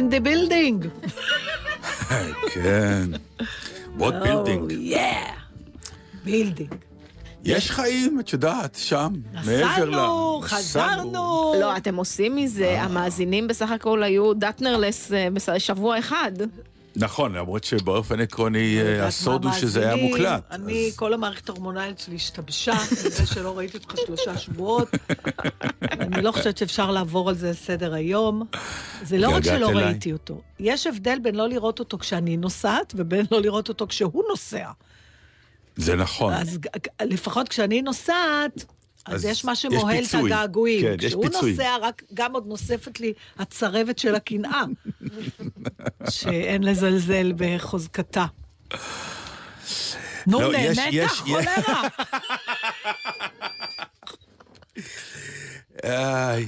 In the building. כן. עוד building. yeah. building. יש חיים, את יודעת, שם, מעבר ל... נסענו, חזרנו. לא, אתם עושים מזה, המאזינים בסך הכל היו נתן less אה, בס- שבוע אחד. נכון, למרות שבאופן עקרוני אה, הסוד הוא שזה היה. מוקלט. אני, כל המערכת ההורמונלית שלי השתבשה, בזה שלא ראיתי אותך שלושה שבועות. אני לא חושבת שאפשר לעבור על זה לסדר היום. זה לא רק שלא? ראיתי אותו. יש הבדל בין לא לראות אותו כשאני נוסעת, ובין לא לראות אותו כשהוא נוסע. זה נכון. אז לפחות כשאני נוסעת, אז, אז יש מה שמוהל את. הגעגועים. כן, יש כשהוא פיצוי. נוסע, רק גם עוד נוספת לי הצרבת של הקנאה, שאין לזלזל בחוזקתה. נו, לא, נהנית, חולרה. איי,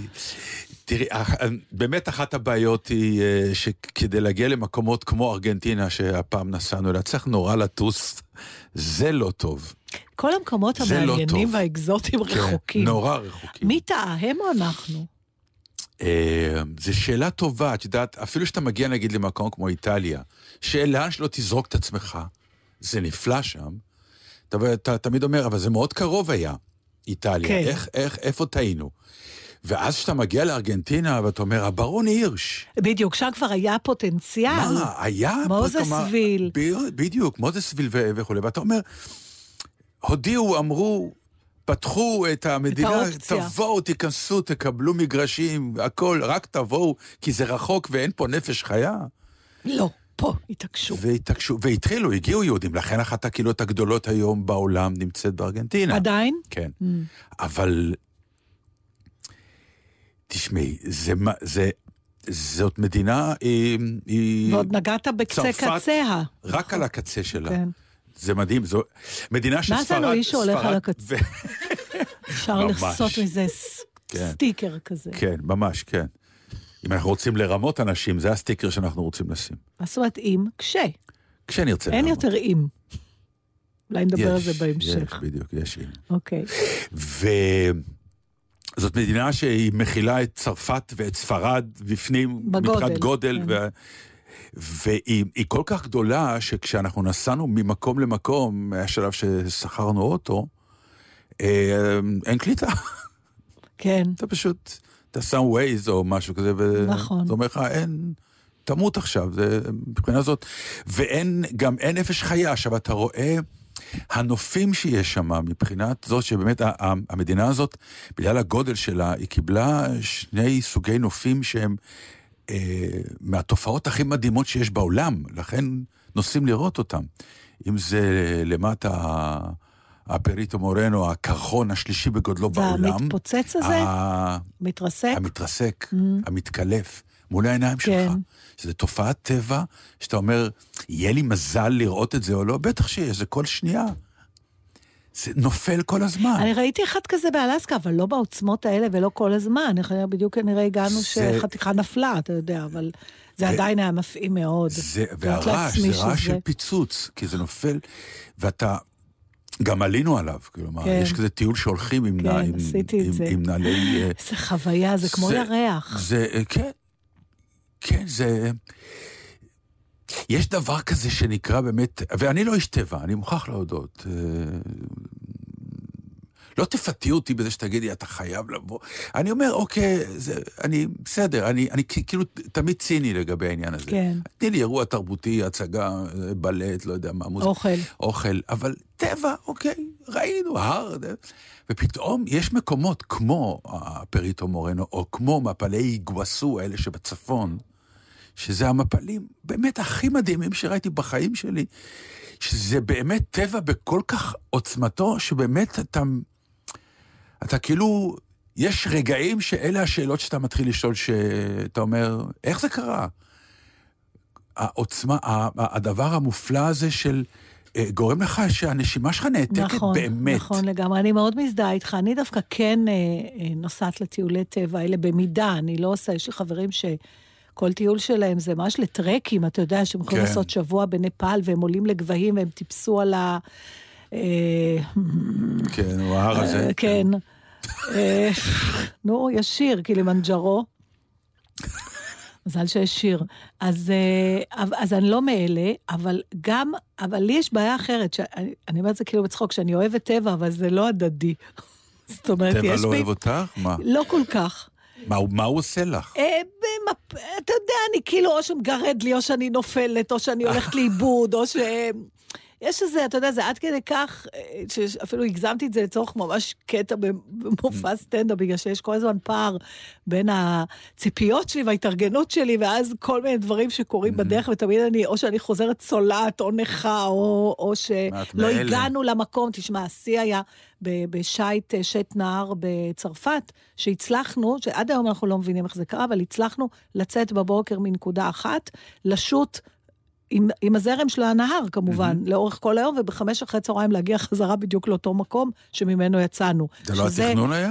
תראי, אח- באמת אחת הבעיות היא אה, שכדי להגיע למקומות כמו ארגנטינה, שהפעם נסענו אליה, צריך נורא לטוס, זה לא טוב. כל המקומות לא המעניינים טוב. והאקזוטיים כן, רחוקים. נורא רחוקים. מי טעה, הם או אנחנו? אה, זו שאלה טובה, את יודעת, אפילו שאתה מגיע נגיד למקום כמו איטליה, שלאן שלא תזרוק את עצמך, זה נפלא שם, אתה, אתה תמיד אומר, אבל זה מאוד קרוב היה, איטליה, כן. איך, איך, איפה טעינו? ואז כשאתה מגיע לארגנטינה ואתה אומר, הברון הירש, בדיוק, שם כבר היה פוטנציאל. מה, היה... פה, מוזס אתה אומר, ויל. ב- בדיוק, מוזסוויל וכולי, ואתה אומר, הודיעו, אמרו, פתחו את המדינה, האופציה. תבואו, תיכנסו, תקבלו מגרשים, הכל, רק תבואו, כי זה רחוק ואין פה נפש חיה. לא, פה התעקשו. והתעקשו, והתחילו, הגיעו יהודים, לכן אחת הקהילות הגדולות היום בעולם נמצאת בארגנטינה. עדיין? כן. Mm. אבל, תשמעי, זה, מה- זה, זאת מדינה, היא... היא ועוד נגעת בקצה צרפת, קציה. רק על הקצה שלה. כן. זה מדהים, זו מדינה שספרד... מה זה אלוהי שהולך ספרד על הקצה? ו- אפשר. לעשות מזה כן. סטיקר כזה. כן, ממש, כן. אם אנחנו רוצים לרמות אנשים, זה הסטיקר שאנחנו רוצים לשים. מה זאת אומרת אם? כשה. כשנרצה אין לרמות. יותר אם. אולי נדבר על זה בהמשך. יש, בדיוק, יש אם. אוקיי. וזאת מדינה שהיא מכילה את צרפת ואת ספרד בפנים, בגודל, מבחינת גודל, כן. ו... והיא היא כל כך גדולה, שכשאנחנו נסענו ממקום למקום, היה שלב ששכרנו אוטו, אה, אין קליטה. כן. אתה פשוט, אתה שם ווייז או משהו כזה, נכון. וזה אומר לך, אין, תמות עכשיו, זה מבחינה זאת. ואין, גם אין נפש חיה. עכשיו, אתה רואה הנופים שיש שם, מבחינת זאת שבאמת המדינה הזאת, בגלל הגודל שלה, היא קיבלה שני סוגי נופים שהם אה, מהתופעות הכי מדהימות שיש בעולם, לכן נוסעים לראות אותם. אם זה למטה... הפריטו מורנו, הקרחון השלישי בגודלו בעולם. המתפוצץ הזה? ה- מתרסק? המתרסק, המתקלף, מול העיניים כן. שלך. שזו תופעת טבע, שאתה אומר, יהיה לי מזל לראות את זה או לא? בטח שיש, זה כל שנייה. זה נופל כל הזמן. אני ראיתי אחד כזה באלסקה, אבל לא בעוצמות האלה ולא כל הזמן. בדיוק כנראה הגענו זה- שחתיכה נפלה, אתה יודע, אבל זה ו- עדיין היה מפעים מאוד. זה, והרעש, זה רעש שזה- של פיצוץ, כי זה נופל, ואתה... גם עלינו עליו, כלומר, כן. יש כזה טיול שהולכים עם, כן, נע- עם, עשיתי את עם, זה. עם נעלי... אה, איזה חוויה, זה כמו זה- ירח. זה, אה, כן, כן, זה... יש דבר כזה שנקרא באמת, ואני לא איש טבע, אני מוכרח להודות. אה, לא תפתי אותי בזה שתגידי, אתה חייב לבוא. אני אומר, אוקיי, זה, אני, בסדר, אני, אני כאילו תמיד ציני לגבי העניין הזה. כן. תני לי אירוע תרבותי, הצגה, בלט, לא יודע מה, מוזיקה. אוכל. אוכל, אבל טבע, אוקיי, ראינו, הר, ופתאום יש מקומות כמו הפריטו מורנו, או כמו מפלי איגווסו, האלה שבצפון, שזה המפלים באמת הכי מדהימים שראיתי בחיים שלי, שזה באמת טבע בכל כך עוצמתו, שבאמת אתה, אתה כאילו, יש רגעים שאלה השאלות שאתה מתחיל לשאול, שאתה אומר, איך זה קרה? העוצמה, הדבר המופלא הזה של... אה, גורם לך שהנשימה שלך נעתקת נכון, באמת. נכון לגמרי. אני מאוד מזדהה איתך. אני דווקא כן אה, אה, נוסעת לטיולי טבע האלה במידה, אני לא עושה, יש לי חברים שכל טיול שלהם זה ממש לטרקים, אתה יודע, שהם יכולים כן. לעשות שבוע בנפאל, והם עולים לגבהים, והם טיפסו על ה... אה, כן, הוא ההר הזה. אה, כן. אה, נו, יש שיר, קילימנג'רו. מזל שיש שיר. אז, אה, אז אני לא מאלה, אבל גם, אבל לי יש בעיה אחרת, שאני אני אומרת זה כאילו בצחוק, שאני אוהבת טבע, אבל זה לא הדדי. זאת אומרת, טבע יש לא בי... אוהב אותך? מה? לא כל כך. מה מה הוא עושה לך? אה, במפ... אתה יודע, אני כאילו, או שמגרד לי, או שאני נופלת, או שאני הולכת לאיבוד, או ש... יש איזה, אתה יודע, זה עד כדי כך, אה, שאפילו הגזמתי את זה לצורך ממש קטע במופע סטנדאפ, בגלל שיש כל הזמן פער בין הציפיות שלי וההתארגנות שלי, ואז כל מיני דברים שקורים בדרך, ותמיד אני, או שאני חוזרת צולעת, או נכה, או, או שלא. הגענו למקום. תשמע, השיא היה בשייט אה, שט נהר בצרפת, שהצלחנו, שעד היום אנחנו לא מבינים איך זה קרה, אבל הצלחנו לצאת בבוקר מנקודה אחת, לשוט עם, עם הזרם של הנהר, כמובן, mm-hmm. לאורך כל היום, ובחמש אחרי צהריים להגיע חזרה בדיוק לאותו מקום שממנו יצאנו. זה לא התכנון היה?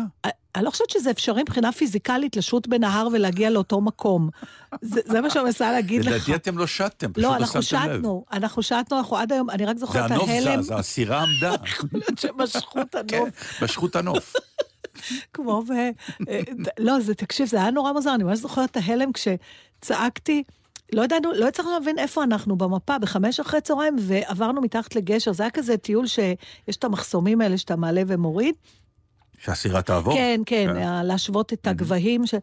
אני לא חושבת שזה אפשרי מבחינה פיזיקלית לשוט בנהר ולהגיע לאותו מקום. זה, זה מה שאני מנסה להגיד לך. לדעתי אתם לא שטתם, פשוט לא, לא אנחנו שמתם לב. שטנו, אנחנו שטנו, אנחנו עד היום, אני רק זה זוכרת את הנוף ההלם, זז, הסירה עמדה. יכול להיות שמשכו את כן, הנוף, משכו את הנוף. כמו ב... אה, לא, זה, תקשיב, זה היה נורא מוזר, אני ממש זוכרת את ההלם כשצעקתי. לא ידענו, לא הצלחנו להבין איפה אנחנו במפה, בחמש אחרי צהריים, ועברנו מתחת לגשר. זה היה כזה טיול שיש את המחסומים האלה שאתה מעלה ומוריד. שהסירה תעבור? כן, כן, ה- להשוות את הגבהים. ש...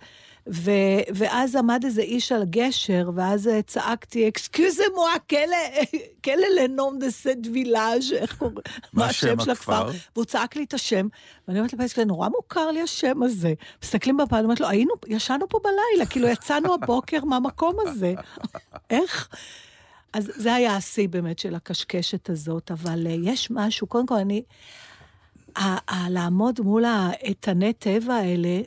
ו... ואז עמד איזה איש על גשר, ואז צעקתי, אקסקיוזה מואה, כלה לנום דה סט וילאז', איך קוראים? מה שם הכפר? והוא צעק לי את השם, ואני אומרת לפייס, נורא מוכר לי השם הזה. מסתכלים בפעם, אני אומרת לו, היינו, ישנו פה בלילה, כאילו יצאנו הבוקר מהמקום הזה. איך? אז זה היה השיא באמת של הקשקשת הזאת, אבל אה, יש משהו, קודם כל אני... ה- ה- לעמוד מול האיתני טבע האלה,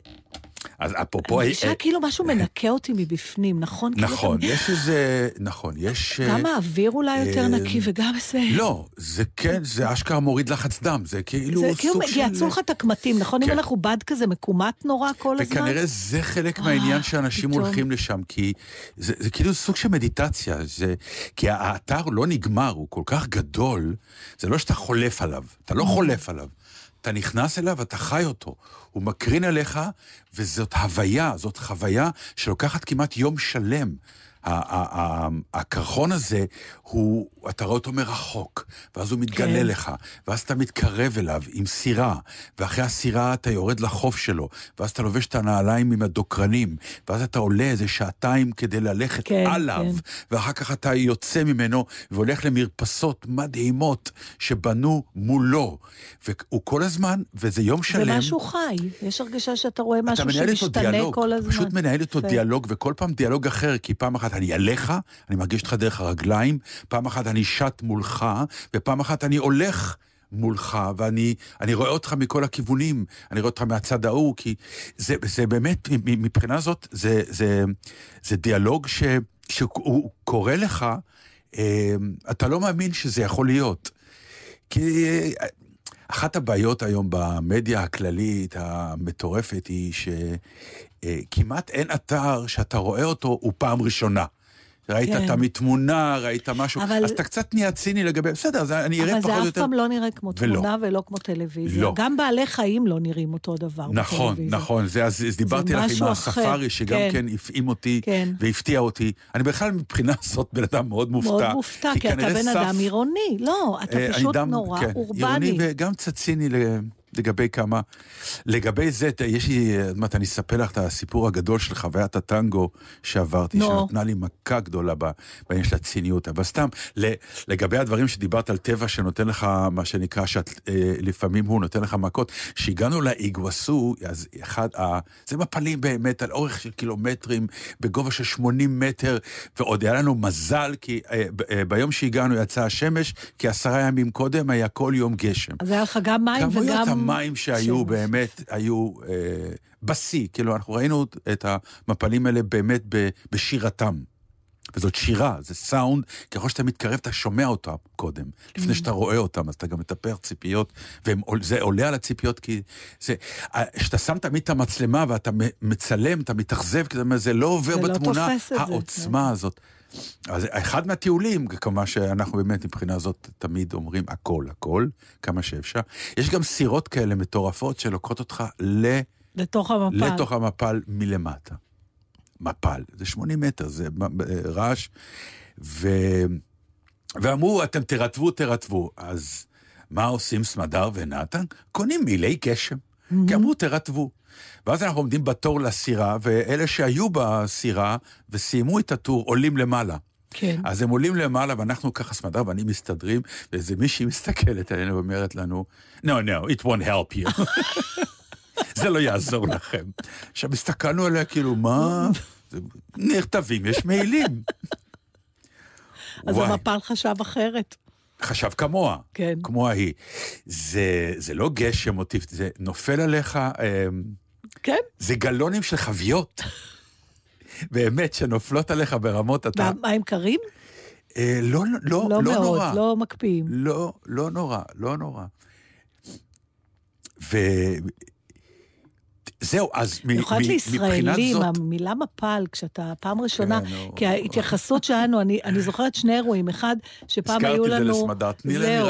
אז אפרופו... אני אה, מרגישה כאילו משהו מנקה אותי מבפנים, נכון? כאילו נכון, יש איזה... נכון, יש... אה, גם האוויר אולי יותר אה, נקי וגם זה... לא, זה כן, זה אשכרה מוריד לחץ דם, זה כאילו זה סוג כאילו של... יעצו לך את הקמטים, נכון? אם כן. הולך עובד כזה מקומט נורא כל הזמן? וכנראה זה חלק אה, מהעניין שאנשים. הולכים לשם, כי זה, זה כאילו סוג של מדיטציה, זה, כי האתר לא נגמר, הוא כל כך גדול, זה לא שאתה חולף עליו, אתה. לא חולף עליו. אתה נכנס אליו, אתה חי אותו. הוא מקרין עליך, וזאת הוויה, זאת חוויה שלוקחת כמעט יום שלם. הקרחון הזה, הוא, אתה רואה אותו מרחוק, ואז הוא מתגלה כן. לך, ואז אתה מתקרב אליו עם סירה, ואחרי הסירה אתה יורד לחוף שלו, ואז אתה לובש את הנעליים עם הדוקרנים, ואז אתה עולה איזה שעתיים כדי ללכת כן, עליו, כן. ואחר כך אתה יוצא ממנו והולך למרפסות מדהימות שבנו מולו. והוא כל הזמן, וזה יום זה שלם. משהו חי, יש הרגשה שאתה רואה אתה משהו מנהל איתו שמשתנה דיאלוג, כל הזמן. פשוט מנהל איתו יפה. דיאלוג, וכל פעם דיאלוג אחר, כי פעם אחת אני עליך, אני מרגיש אותך דרך הרגליים, פעם אחת אני שט מולך, ופעם אחת אני הולך מולך, ואני אני רואה אותך מכל הכיוונים, אני רואה אותך מהצד ההוא, כי זה, זה באמת, מבחינה זאת, זה, זה, זה דיאלוג ש, שהוא קורא לך, אה, אתה לא מאמין שזה יכול להיות. כי אחת הבעיות היום במדיה הכללית המטורפת היא שכמעט אין אתר שאתה רואה אותו הוא פעם ראשונה. ראית כן. את מתמונה, ראית משהו, אבל- אז אתה קצת נהיה ציני לגבי, בסדר, אז אני אראה אבל פחות זה או אף יותר. פעם לא נראה כמו ולא. תמונה ולא כמו טלוויזיה. לא. גם בעלי חיים לא נראים אותו דבר נכון, בטלוויזיה. נכון, זה, אז, אז דיברתי לך עם הספארי, שגם כן, כן. הפעים אותי כן. והפתיע אותי. אני בכלל מבחינה זאת בן אדם מאוד מופתע. מאוד מופתע, כי אתה כנראה בן סף- אדם עירוני. לא, אתה אה, פשוט דם- נורא כן, אורבני. עירוני וגם קצת ציני ל... לגבי כמה... לגבי זה, יש לי, עוד מעט אני אספר לך את הסיפור הגדול של חוויית הטנגו שעברתי, נו. שנתנה לי מכה גדולה בעניין של הציניות. אבל סתם, לגבי הדברים שדיברת על טבע שנותן לך, מה שנקרא, שלפעמים הוא נותן לך מכות, כשהגענו לאיגווסו, אז אחד, ה- זה מפלים באמת על אורך של קילומטרים, בגובה של 80 מטר, ועוד היה לנו מזל, כי אה, אה, ביום שהגענו יצאה השמש, כי עשרה ימים קודם היה כל יום גשם. אז היה לך גם מים וגם... המים שהיו שמש. באמת היו אה, בשיא, כאילו אנחנו ראינו את המפלים האלה באמת ב, בשירתם. וזאת שירה, זה סאונד, ככל שאתה מתקרב אתה שומע אותם קודם, לפני שאתה רואה אותם, אז אתה גם מטפח ציפיות, וזה עולה על הציפיות כי זה, כשאתה שם תמיד את המצלמה ואתה מצלם, אתה מתאכזב, כי זה לא עובר זה לא בתמונה תופס את זה, העוצמה הזאת. אז אחד מהטיולים, כמובן שאנחנו באמת מבחינה זאת תמיד אומרים הכל, הכל, כמה שאפשר. יש גם סירות כאלה מטורפות שלוקחות אותך ל... לתוך המפל. לתוך המפל מלמטה. מפל, זה 80 מטר, זה רעש. ו... ואמרו, אתם תרטבו, תרטבו. אז מה עושים סמדר ונתן? קונים מילי גשם. כי אמרו, תרטבו. ואז אנחנו עומדים בתור לסירה, ואלה שהיו בסירה וסיימו את הטור עולים למעלה. כן. אז הם עולים למעלה, ואנחנו ככה, סמדר ואני מסתדרים, ואיזה מישהי מסתכלת עלינו ואומרת לנו, no, no, it won't help you. זה לא יעזור לכם. עכשיו, הסתכלנו עליה כאילו, מה? נכתבים, יש מעילים. אז וואי, המפל חשב אחרת. חשב כמוה, כן. כמו ההיא. זה, זה לא גשם או טיפ, זה נופל עליך, אה, כן. זה גלונים של חביות. באמת, שנופלות עליך ברמות, אתה... והמים קרים? אה, לא, לא, לא לא מאוד, נורא. לא מקפיאים. לא, לא נורא, לא נורא. ו... זהו, אז מ- במיוחד מ- לישראלים, מבחינת זאת... המילה מפל, כשאתה פעם ראשונה, כן. כי ההתייחסות שלנו, אני, זוכרת שני אירועים, אחד, שפעם היו הזכרתי את לנו... זה לסמדר, תני לי זהו.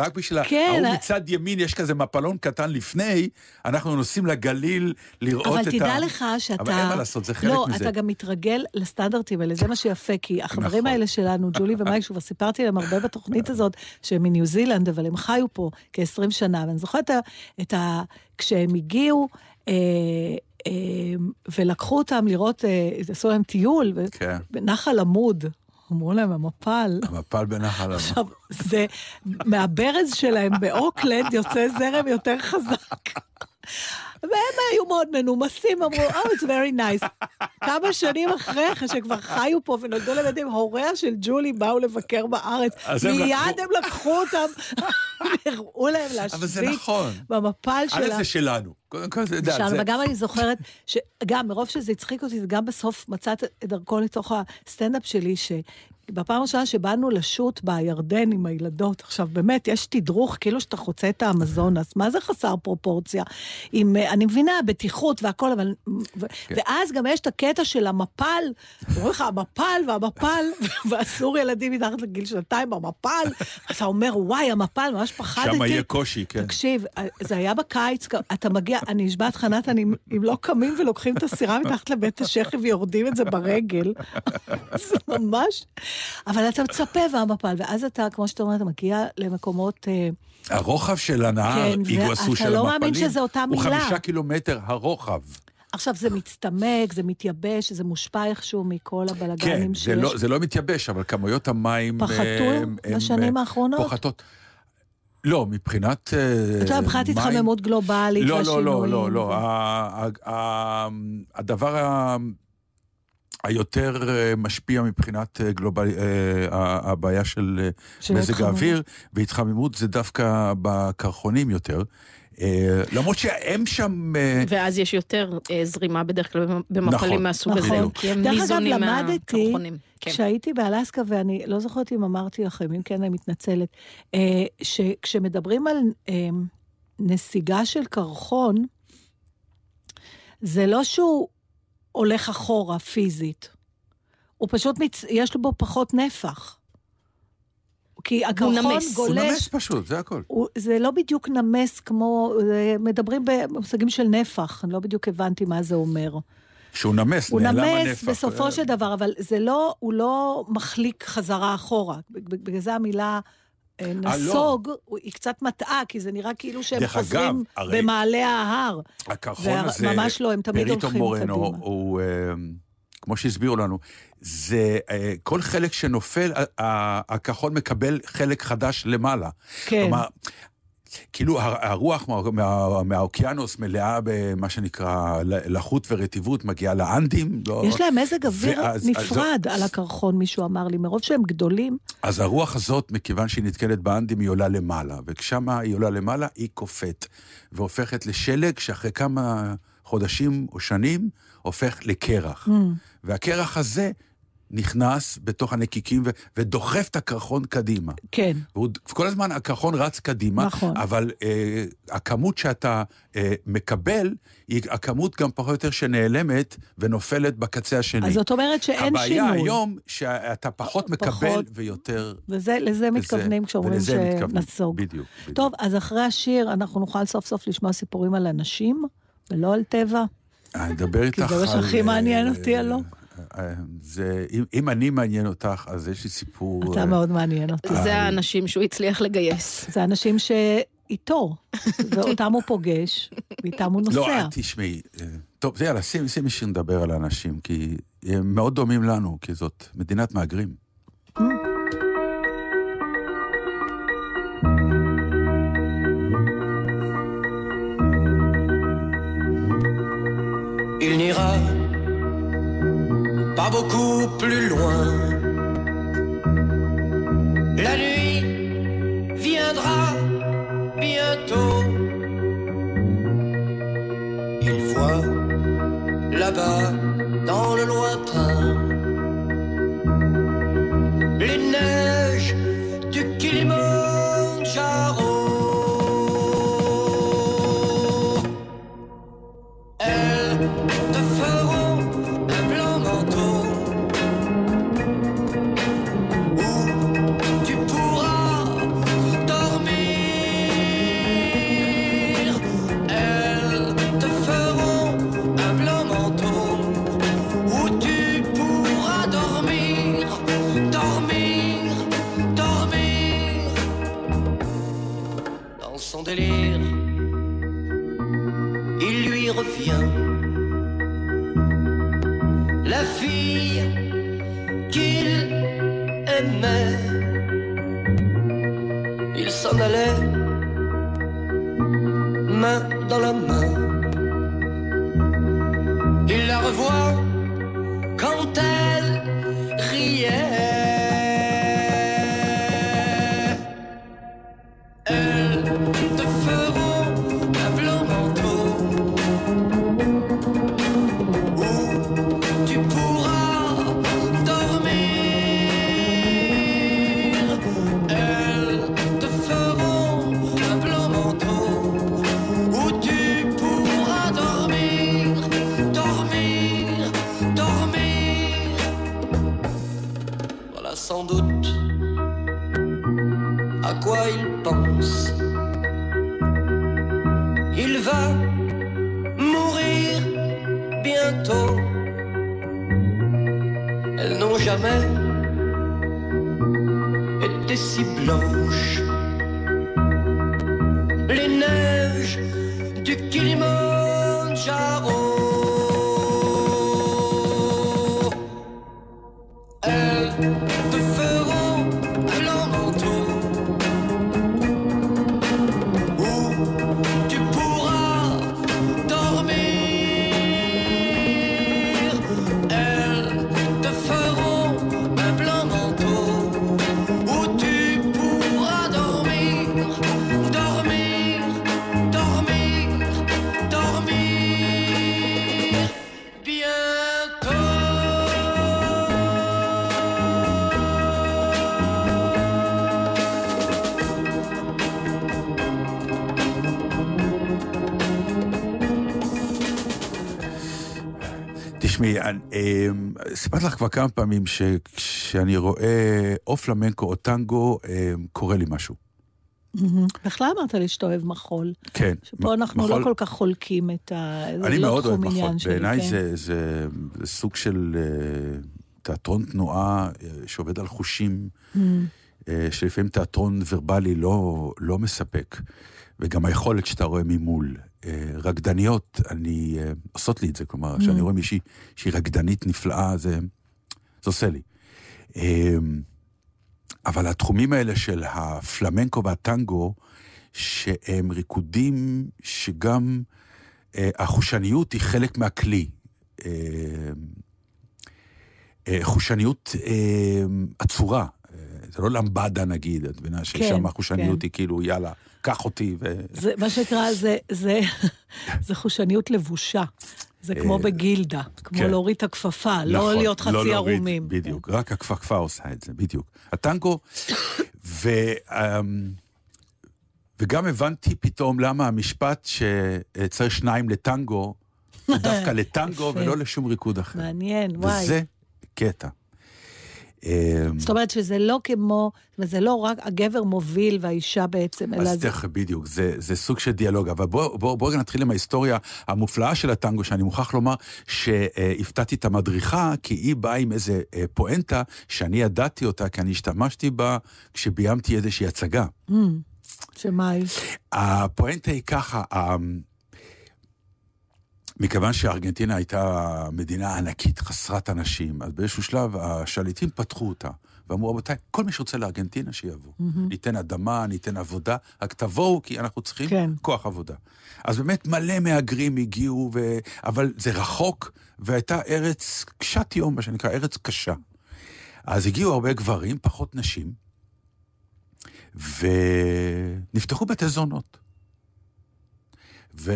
רק, בשביל... כן, ההוא מצד ימין יש כזה מפלון קטן לפני, אנחנו נוסעים לגליל לראות את ה... אבל תדע לך שאתה... אבל אין מה לעשות, זה חלק לא, מזה. אתה גם מתרגל לסטנדרטים האלה, זה מה שיפה, כי החברים נכון. האלה שלנו, ג'ולי ומייק, שכבר סיפרתי להם הרבה בתוכנית הזאת, שהם מניו זילנד, אבל הם חיו פה כ-20 שנה, ואני זוכרת את ה-. כשהם הגיעו, ולקחו אותם לראות, אה, עשו להם טיול, כן. בנחל עמוד, אמרו להם, המפל. המפל בנחל עמוד. עכשיו, זה, מהברז שלהם באוקלנד יוצא זרם יותר חזק. והם היו מאוד מנומסים, אמרו, Oh, it's very nice. כמה שנים אחרי, אחרי שכבר חיו פה ונולדו להם ילדים, הוריה של ג'ולי באו לבקר בארץ. מיד הם לקחו אותם, הראו להם להשוויץ נכון. במפל א', שלה. זה שלנו. קודם כל, זה... יודע, זה- וגם אני זוכרת, שגם מרוב שזה הצחיק אותי, זה גם בסוף מצאת את דרכו לתוך הסטנדאפ שלי, שבפעם הראשונה שבאנו לשוט בירדן עם הילדות, עכשיו באמת, יש תדרוך כאילו שאתה חוצה את האמזונס, מה זה חסר פרופורציה? עם, אה, אני מבינה, בטיחות והכל, אבל... כן. ואז גם יש את הקטע של המפל, אומרים לך, המפל והמפל, ואסור ילדים מתחת לגיל שנתיים במפל, אתה אומר, וואי, המפל, ממש פחדתי. שם יהיה קושי, כן. תקשיב, זה היה בקיץ, אתה מגיע, אני נשבעת לך, נתן, אם, לא קמים ולוקחים את הסירה מתחת לבית השכם ויורדים את זה ברגל, זה ממש... אבל אתה מצפה והמפל, ואז אתה, כמו שאתה אומר, אתה מגיע למקומות... אה, הרוחב של הנהר, כן, איגווסו ואתה של לא המפלים, מאמין שזה אותה הוא מילה. חמישה קילומטר הרוחב. עכשיו, זה מצטמק, זה מתייבש, זה מושפע איכשהו מכל כן, הבלגנים זה שיש. לא, זה לא מתייבש, אבל כמויות המים... פחתו הם- הם- בשנים האחרונות? פוחתות. לא, מבחינת אה, אתה יודע, מבחינת התחממות גלובלית לא, לא, והשינויים. לא, לא, לא. ה- ה- הדבר ה- היותר אה, משפיע מבחינת אה, גלובל... אה, הבעיה של של מזג. האוויר והתחממות זה דווקא בקרחונים יותר. אה, למרות שהם שם... אה, ואז יש יותר אה, זרימה בדרך כלל במפלים נכון, מהסוג הזה, נכון. כי הם דרך אגב, ניזונים למדתי, מהקרחונים. כן. כשהייתי באלסקה, ואני לא זוכרת אם אמרתי לכם, אם כן, אני מתנצלת, אה, שכשמדברים על אה, נסיגה של קרחון, זה לא שהוא הולך אחורה פיזית, הוא פשוט, מצ... יש לו בו פחות נפח. כי הקרחון נמס. הוא הוא גולש... נמס פשוט, זה הכל. הוא, זה לא בדיוק נמס כמו, מדברים במושגים של נפח, אני לא בדיוק הבנתי מה זה אומר. שהוא נמס, הוא נעלם נמס הנפח. בסופו אה, של דבר, אבל זה לא, הוא לא מחליק חזרה אחורה. בג- בגלל זה המילה. נסוג, הוא- היא קצת מטעה, כי זה נראה כאילו שהם דרך אגב, חוזרים הרי- במעלה ההר. הקרחון וה- הזה, ממש לא, הם תמיד הולכים מורנו, קדימה. הוא, אה, כמו שהסבירו לנו, זה אה, כל חלק שנופל, הקרחון מקבל חלק חדש למעלה. כן. כלומר, כאילו הר- הרוח מה- מה- מהאוקיינוס מלאה במה שנקרא לחות ורטיבות, מגיעה לאנדים. לא- יש להם מזג אוויר ואז- אז נפרד על הקרחון, מישהו אמר לי, מרוב שהם גדולים. אז הרוח הזאת, מכיוון שהיא נתקלת באנדים, היא עולה למעלה, וכשם היא עולה למעלה, היא קופאת, והופכת לשלג שאחרי כמה חודשים או שנים הופך לקרח. Mm. והקרח הזה נכנס בתוך הנקיקים ו- ודוחף את הקרחון קדימה. כן. והוא, כל הזמן הקרחון רץ קדימה, נכון. אבל אה, הכמות שאתה אה, מקבל, היא הכמות גם פחות או יותר שנעלמת ונופלת בקצה השני. אז זאת אומרת שאין הבעיה שינוי. היום שאתה פחות מקבל פחות. ויותר... וזה, לזה מתכוונים כשאומרים. שנסוג. בדיוק. בדיוק. טוב, אז אחרי השיר אנחנו נוכל סוף סוף לשמוע סיפורים על אנשים, ולא על טבע. אני אדבר איתך כי על... זה מה שהכי אה, מעניין אותי, הלא? אה, זה, אם, אם אני מעניין אותך, אז יש לי סיפור... אתה אה, מאוד מעניין אותי. זה האנשים שהוא הצליח לגייס. זה אנשים שאיתו, ואותם הוא פוגש, ואיתם הוא לא, נוסע. אל תשמעי. אה, טוב, זה יאללה, שימי שימי שיר נדבר על האנשים, כי הם מאוד דומים לנו, כי זאת מדינת מהגרים. Il n'ira pas beaucoup plus loin. La nuit viendra bientôt. Il voit là-bas dans la main. Il la revoit תשמעי, אה, סיפרתי לך כבר כמה פעמים שכשאני רואה או פלמנקו או טנגו, אה, קורה לי משהו. בכלל אמרת לי שאתה אוהב מחול. כן. שפה אנחנו לא כל כך חולקים את ה... אני לא מאוד אוהב מחול. בעיניי כן. זה, סוג של אה, תיאטרון תנועה אה, שעובד על חושים. אה, שלפעמים תיאטרון ורבלי לא, לא מספק, וגם היכולת שאתה רואה ממול. רקדניות, אני, אה, עושות לי את זה, כלומר, כשאני רואה מישהי שהיא רקדנית נפלאה, זה, זה עושה לי. אה, אבל התחומים האלה של הפלמנקו והטנגו, שהם ריקודים שגם אה, החושניות היא חלק מהכלי. אה, אה, חושניות אה, עצורה. אה, זה לא למבדה נגיד, את מבינה ששם החושניות כן. היא כאילו, יאללה, קח אותי. ו... זה, מה שנקרא, זה, זה, זה חושניות לבושה. זה כמו בגילדה, כמו כן. להוריד את הכפפה, לא נכון, להיות חצי להוריד, ערומים. בדיוק, רק הכפפה עושה את זה, בדיוק. הטנגו, ו, אמ, וגם הבנתי פתאום למה המשפט שצריך שניים לטנגו, הוא דווקא לטנגו. ולא לשום ריקוד אחר. מעניין, וואי. וזה קטע. אמ, זאת אומרת שזה לא כמו, זה לא רק הגבר מוביל והאישה בעצם, אלא אז זה... תכף, בדיוק, זה, זה סוג של דיאלוג. אבל בואו בוא, בוא רגע נתחיל עם ההיסטוריה המופלאה של הטנגו, שאני מוכרח לומר שהפתעתי את המדריכה, כי היא באה עם איזה אה, פואנטה שאני ידעתי אותה, כי אני השתמשתי בה כשביימתי איזושהי הצגה. שמה היא? הפואנטה היא ככה, ה- מכיוון שארגנטינה הייתה מדינה ענקית, חסרת אנשים, אז באיזשהו שלב השליטים פתחו אותה. ואמרו, רבותיי, כל מי שרוצה לארגנטינה, שיבוא. ניתן אדמה, ניתן עבודה, רק תבואו, כי אנחנו צריכים כן. כוח עבודה. אז באמת מלא מהגרים הגיעו, ו... אבל זה רחוק, והייתה ארץ קשת יום, מה שנקרא, ארץ קשה. אז הגיעו הרבה גברים, פחות נשים, ונפתחו בתי זונות. ו...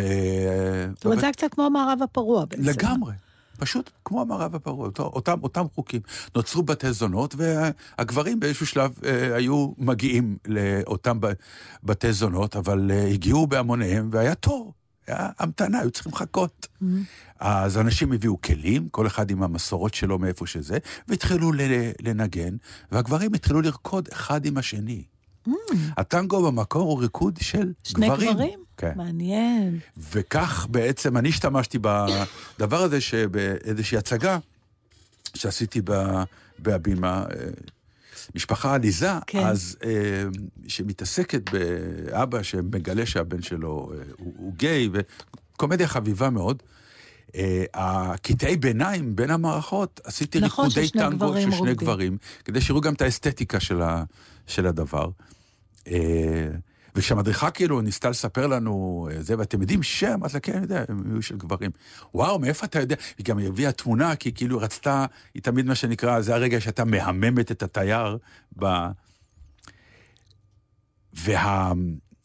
זאת אומרת, זה היה קצת כמו המערב הפרוע בעצם. לגמרי. פשוט כמו המערב הפרוע, אותם, אותם חוקים. נוצרו בתי זונות, והגברים באיזשהו שלב אה, היו מגיעים לאותם ב- בתי זונות, אבל אה, הגיעו בהמוניהם והיה תור. היה המתנה, היו צריכים לחכות. אז אנשים הביאו כלים, כל אחד עם המסורות שלו מאיפה שזה, והתחילו לנגן, והגברים התחילו לרקוד אחד עם השני. הטנגו במקור הוא ריקוד של שני גברים. גברים? כן. מעניין. וכך בעצם אני השתמשתי בדבר הזה שבאיזושהי הצגה שעשיתי בהבימה, אה, משפחה עליזה, כן. אז אה, שמתעסקת באבא שמגלה שהבן שלו אה, הוא, הוא גיי, וקומדיה חביבה מאוד. אה, הקטעי ביניים בין המערכות, עשיתי נכון, ריקודי טנגו של שני רוקדים. גברים, כדי שיראו גם את האסתטיקה של, ה, של הדבר. אה, וכשהמדריכה כאילו ניסתה לספר לנו אה, זה, ואתם יודעים שם? אמרתי לה, כן, אני יודע, הם היו של גברים. וואו, מאיפה אתה יודע? היא גם הביאה תמונה, כי כאילו רצתה, היא תמיד מה שנקרא, זה הרגע שאתה מהממת את התייר ב...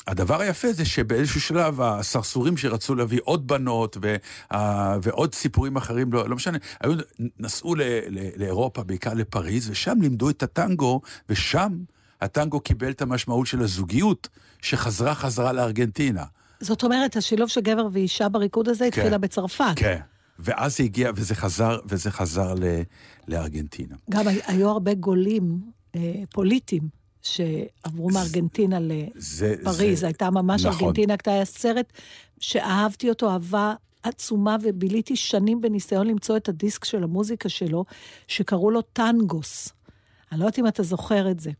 והדבר היפה זה שבאיזשהו שלב הסרסורים שרצו להביא עוד בנות וה... ועוד סיפורים אחרים, לא, לא משנה, היו, נסעו ל... ל... לאירופה, בעיקר לפריז, ושם לימדו את הטנגו, ושם הטנגו קיבל את המשמעות של הזוגיות שחזרה חזרה לארגנטינה. זאת אומרת, השילוב של גבר ואישה בריקוד הזה התחילה בצרפת. כן. ואז זה הגיע, וזה חזר, וזה חזר ל... לארגנטינה. גם הי- היו הרבה גולים אה, פוליטיים שעברו מארגנטינה לפריז. זה- הייתה ממש נכון. ארגנטינה, היה סרט שאהבתי אותו אהבה עצומה, וביליתי שנים בניסיון למצוא את הדיסק של המוזיקה שלו, שקראו לו טנגוס. אני לא יודעת אם אתה זוכר את זה.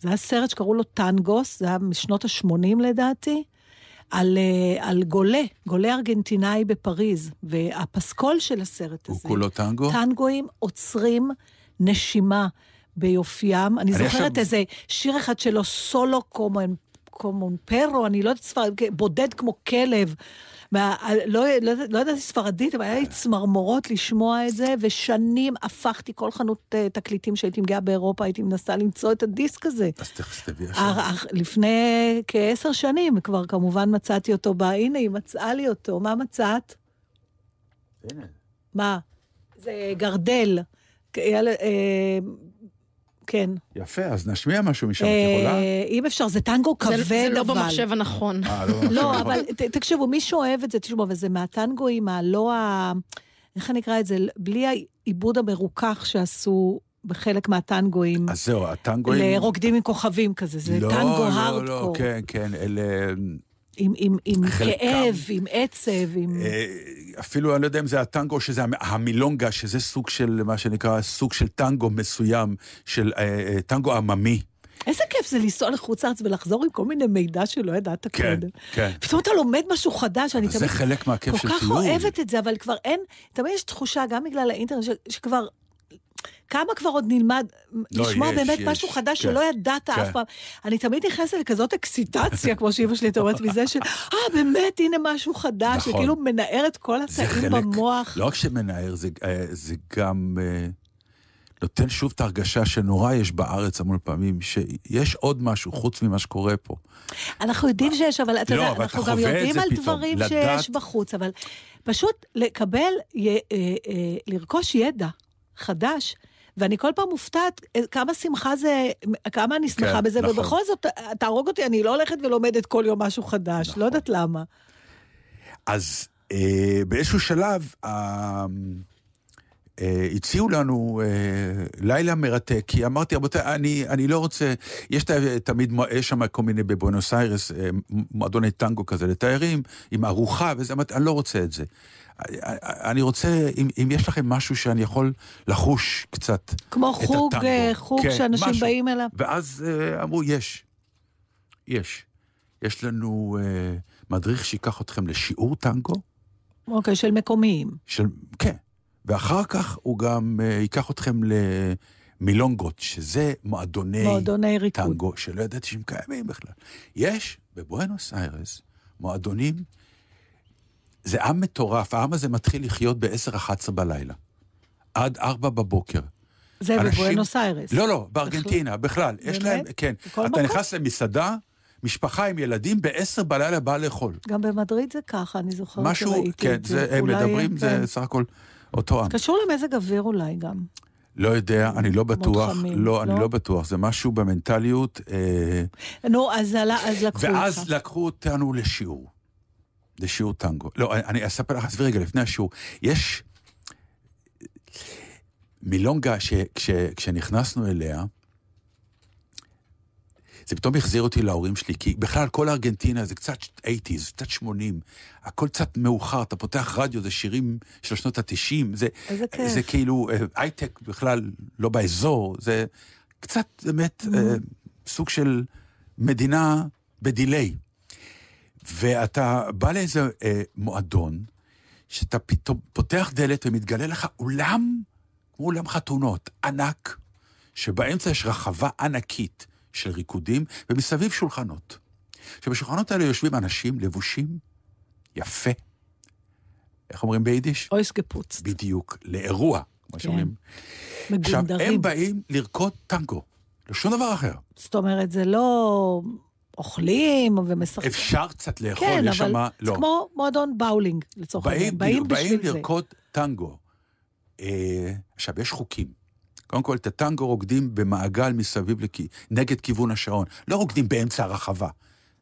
זה היה סרט שקראו לו טנגוס, זה היה משנות ה-80 לדעתי. על, אה, על גולה, גולה ארגנטינאי בפריז, והפסקול של הסרט הוא הזה, כולו טנגו? טנגואים עוצרים נשימה ביופיים. אני זוכרת עכשיו- איזה שיר אחד שלו, סולו קומון, פרו, אני לא יודעת ספרד, בודד כמו כלב. מה, לא, לא, לא ידעתי ספרדית, אבל היה לי צמרמורות לשמוע את זה, ושנים הפכתי כל חנות אה, תקליטים שהייתי מגיעה באירופה, הייתי מנסה למצוא את הדיסק הזה. אז תכף תביא עכשיו. אה, אה, לפני כעשר שנים, כבר כמובן מצאתי אותו בה, הנה, היא מצאה לי אותו. מה מצאת? הנה. מה? זה גרדל. כן. יפה, אז נשמיע משהו משם, את יכולה? אה, אם אפשר, זה טנגו כבד, זה, אבל. זה לא במחשב הנכון. אה, לא, לא. אבל תקשיבו, מי שאוהב את זה, תשמעו, אבל זה מהטנגואים הלא ה... איך אני אקרא את זה? בלי העיבוד המרוכך שעשו בחלק מהטנגואים. אז זהו, הטנגואים... לרוקדים עם כוכבים כזה, זה לא, טנגו לא, הארדקור. לא, כן, כן, אלה... עם, עם, עם חלקם- כאב, עם עצב, עם... אה, אפילו אני לא יודע אם זה הטנגו, שזה המ- המילונגה, שזה סוג של, מה שנקרא, סוג של טנגו מסוים, של אה, אה, טנגו עממי. איזה כיף זה לנסוע לחוץ לארץ ולחזור עם כל מיני מידע שלא ידעת כן, קודם. כן. פתאום אתה לומד משהו חדש, אני אבל זה תמיד חלק מהכיף של כל כך טיול. אוהבת את זה, אבל כבר אין, תמיד יש תחושה, גם בגלל האינטרנט, ש- שכבר... כמה כבר עוד נלמד, לא, לשמוע יש, באמת יש, משהו חדש כן, שלא ידעת כן. אף פעם. אני תמיד נכנסת לכזאת אקסיטציה, כמו שאימא שלי אומרת, מזה של, אה, באמת, הנה משהו חדש, נכון. שכאילו מנער את כל התאים במוח. לא רק שמנער, זה, אה, זה גם אה, נותן שוב את ההרגשה שנורא יש בארץ המון פעמים, שיש עוד משהו חוץ ממה שקורה פה. אנחנו יודעים שיש, אבל אתה לא, יודע, אבל אנחנו אתה גם יודעים על פתאום, דברים לדעת- שיש בחוץ, אבל פשוט לקבל, י- אה, אה, לרכוש ידע חדש. ואני כל פעם מופתעת אה, כמה שמחה זה, כמה אני שמחה כן, בזה, נכון. ובכל זאת, תהרוג אותי, אני לא הולכת ולומדת כל יום משהו חדש, נכון. לא יודעת למה. אז אה, באיזשהו שלב אה, אה, הציעו לנו אה, לילה מרתק, כי אמרתי, רבותיי, אני, אני לא רוצה, יש תמיד, יש שם כל מיני בבואנוס איירס, אה, מועדוני טנגו כזה לתיירים, עם ארוחה וזה, אמרתי, אני לא רוצה את זה. אני רוצה, אם, אם יש לכם משהו שאני יכול לחוש קצת כמו חוג, הטנגו. אה, חוג כן, שאנשים משהו. באים אליו. ואז אה, אמרו, יש. יש. יש לנו אה, מדריך שיקח אתכם לשיעור טנגו, אוקיי, של מקומיים. של... כן. ואחר כך הוא גם אה, ייקח אתכם למילונגות, שזה מועדוני מועדוני ריקוד. טנגו, שלא ידעתי שהם קיימים בכלל. יש בבואנוס איירס מועדונים, זה עם מטורף, העם הזה מתחיל לחיות ב-10-11 בלילה. עד 4 בבוקר. זה אנשים- בבואנוס איירס. לא, לא, בארגנטינה, בכלל. יש באמת? להם, כן. אתה מקום? נכנס למסעדה, משפחה עם ילדים, ב-10 בלילה באה לאכול. גם במדריד זה ככה, אני זוכרת משהו, שראיתי כן, את זה. הם אולי, מדברים, כן. זה סך הכל אותו עם. קשור למזג אוויר אולי גם. לא יודע, אני לא בטוח, חמים, לא, אני לא? לא בטוח, זה משהו במנטליות. אה, נו, אז עלה- אז לקחו אותך. ואז לקחו אותנו לשיעור, לשיעור טנגו. לא, אני אספר לך, עזבי רגע, לפני השיעור. יש מילונגה, ש, כש, כשנכנסנו אליה, זה פתאום החזיר אותי להורים שלי, כי בכלל כל ארגנטינה זה קצת 80's, קצת 80, הכל קצת מאוחר, אתה פותח רדיו, זה שירים של שנות ה-90, זה, כיף. זה כאילו אה, הייטק בכלל לא באזור, זה קצת באמת Mm. אה, סוג של מדינה בדיליי. ואתה בא לאיזה אה, מועדון, שאתה פתאום פותח דלת ומתגלה לך אולם, כמו אולם חתונות, ענק, שבאמצע יש רחבה ענקית של ריקודים, ומסביב שולחנות. שבשולחנות האלה יושבים אנשים לבושים יפה. איך אומרים ביידיש? אויס גפוץ. בדיוק, לאירוע, כמו שאומרים. עכשיו, מגונדרים. הם באים לרקוד טנגו, לא שום דבר אחר. זאת אומרת, זה לא אוכלים ומשחקים. אפשר קצת לאכול, כן, יש אבל שמה... זה לא. כמו מועדון באולינג, לצורך העניין. באים, באים באים בשביל זה. לרקוד טנגו. אה, עכשיו, יש חוקים. קודם כל, את הטנגו רוקדים במעגל מסביב, לכ... נגד כיוון השעון. לא רוקדים באמצע הרחבה.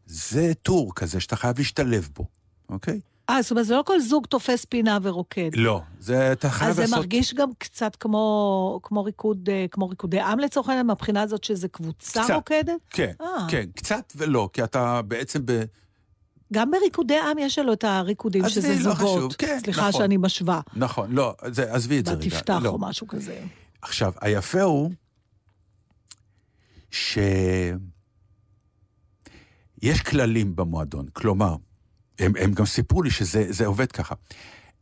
זה טור כזה שאתה חייב להשתלב בו, אוקיי? אה, זאת אומרת, זה לא כל זוג תופס פינה ורוקד. לא, זה אתה חייב אז זה לעשות... מרגיש גם קצת כמו, כמו ריקוד, אה, כמו ריקודי עם לצורך העניין, מהבחינה הזאת שזה קבוצה קצת. רוקדת? כן, אה. כן, קצת ולא, כי אתה בעצם ב... גם בריקודי עם יש לנו את הריקודים, שזה לא זוגות. חשוב, כן, סליחה נכון. שאני משווה. נכון, לא, זה, עזבי את זה רגע. בתפתח לא. או משהו כזה. עכשיו, היפה הוא ש... יש כללים במועדון, כלומר, הם, הם גם סיפרו לי שזה זה עובד ככה.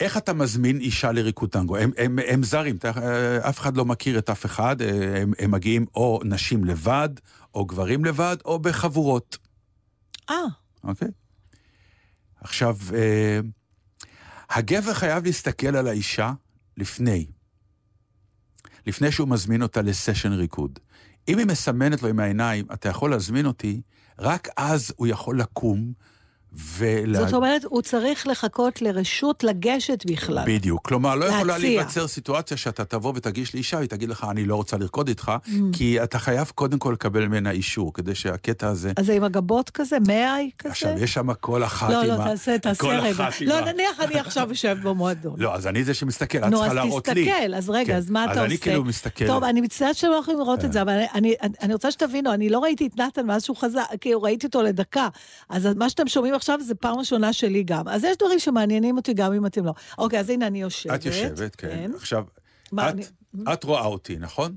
איך אתה מזמין אישה לריקוד טנגו? הם, הם, הם זרים, אתה, אה, אף אחד לא מכיר את אף אחד, אה, הם, הם מגיעים או נשים לבד, או גברים לבד, או בחבורות, אה, אוקיי? עכשיו, אה, הגבר חייב להסתכל על האישה לפני, לפני שהוא מזמין אותה לסשן ריקוד. אם היא מסמנת לו עם העיניים, אתה יכול להזמין אותי, רק אז הוא יכול לקום ולה... זאת אומרת, הוא צריך לחכות לרשות לגשת בכלל. בדיוק. כלומר, לא יכולה להציע. להיווצר סיטואציה שאתה תבוא ותגיש לאישה, היא תגיד לך, אני לא רוצה לרקוד איתך, Mm. כי אתה חייב קודם כל לקבל ממנה אישור, כדי שהקטע הזה... אז זה עם הגבות כזה, מאי כזה? עכשיו, יש שם כל אחת לא, עם לא, ה... תעשה, תעשה כל רגע. לא, נניח אני עכשיו יושב במועדון. לא, אז אני זה שמסתכל, את נו, צריכה אז להראות לי. תסתכל, אז רגע, כן, אז מה אתה עושה? אז אני כאילו מסתכל. טוב, אני מצטערת שאתם לא יכולים לראות את זה, אבל אני רוצה שתבינו, אני לא ראיתי את נתן מאז שהוא חזר, כאילו ראיתי אותו לדקה. אז מה שאתם שומעים עכשיו זה פעם ראשונה שלי גם. אז יש דברים שמעניינים אותי גם אם אתם לא. אוקיי, אז הנה אני יושבת. את יושבת, כן. עכשיו, מה, את- אני- את רואה אותי, נכון?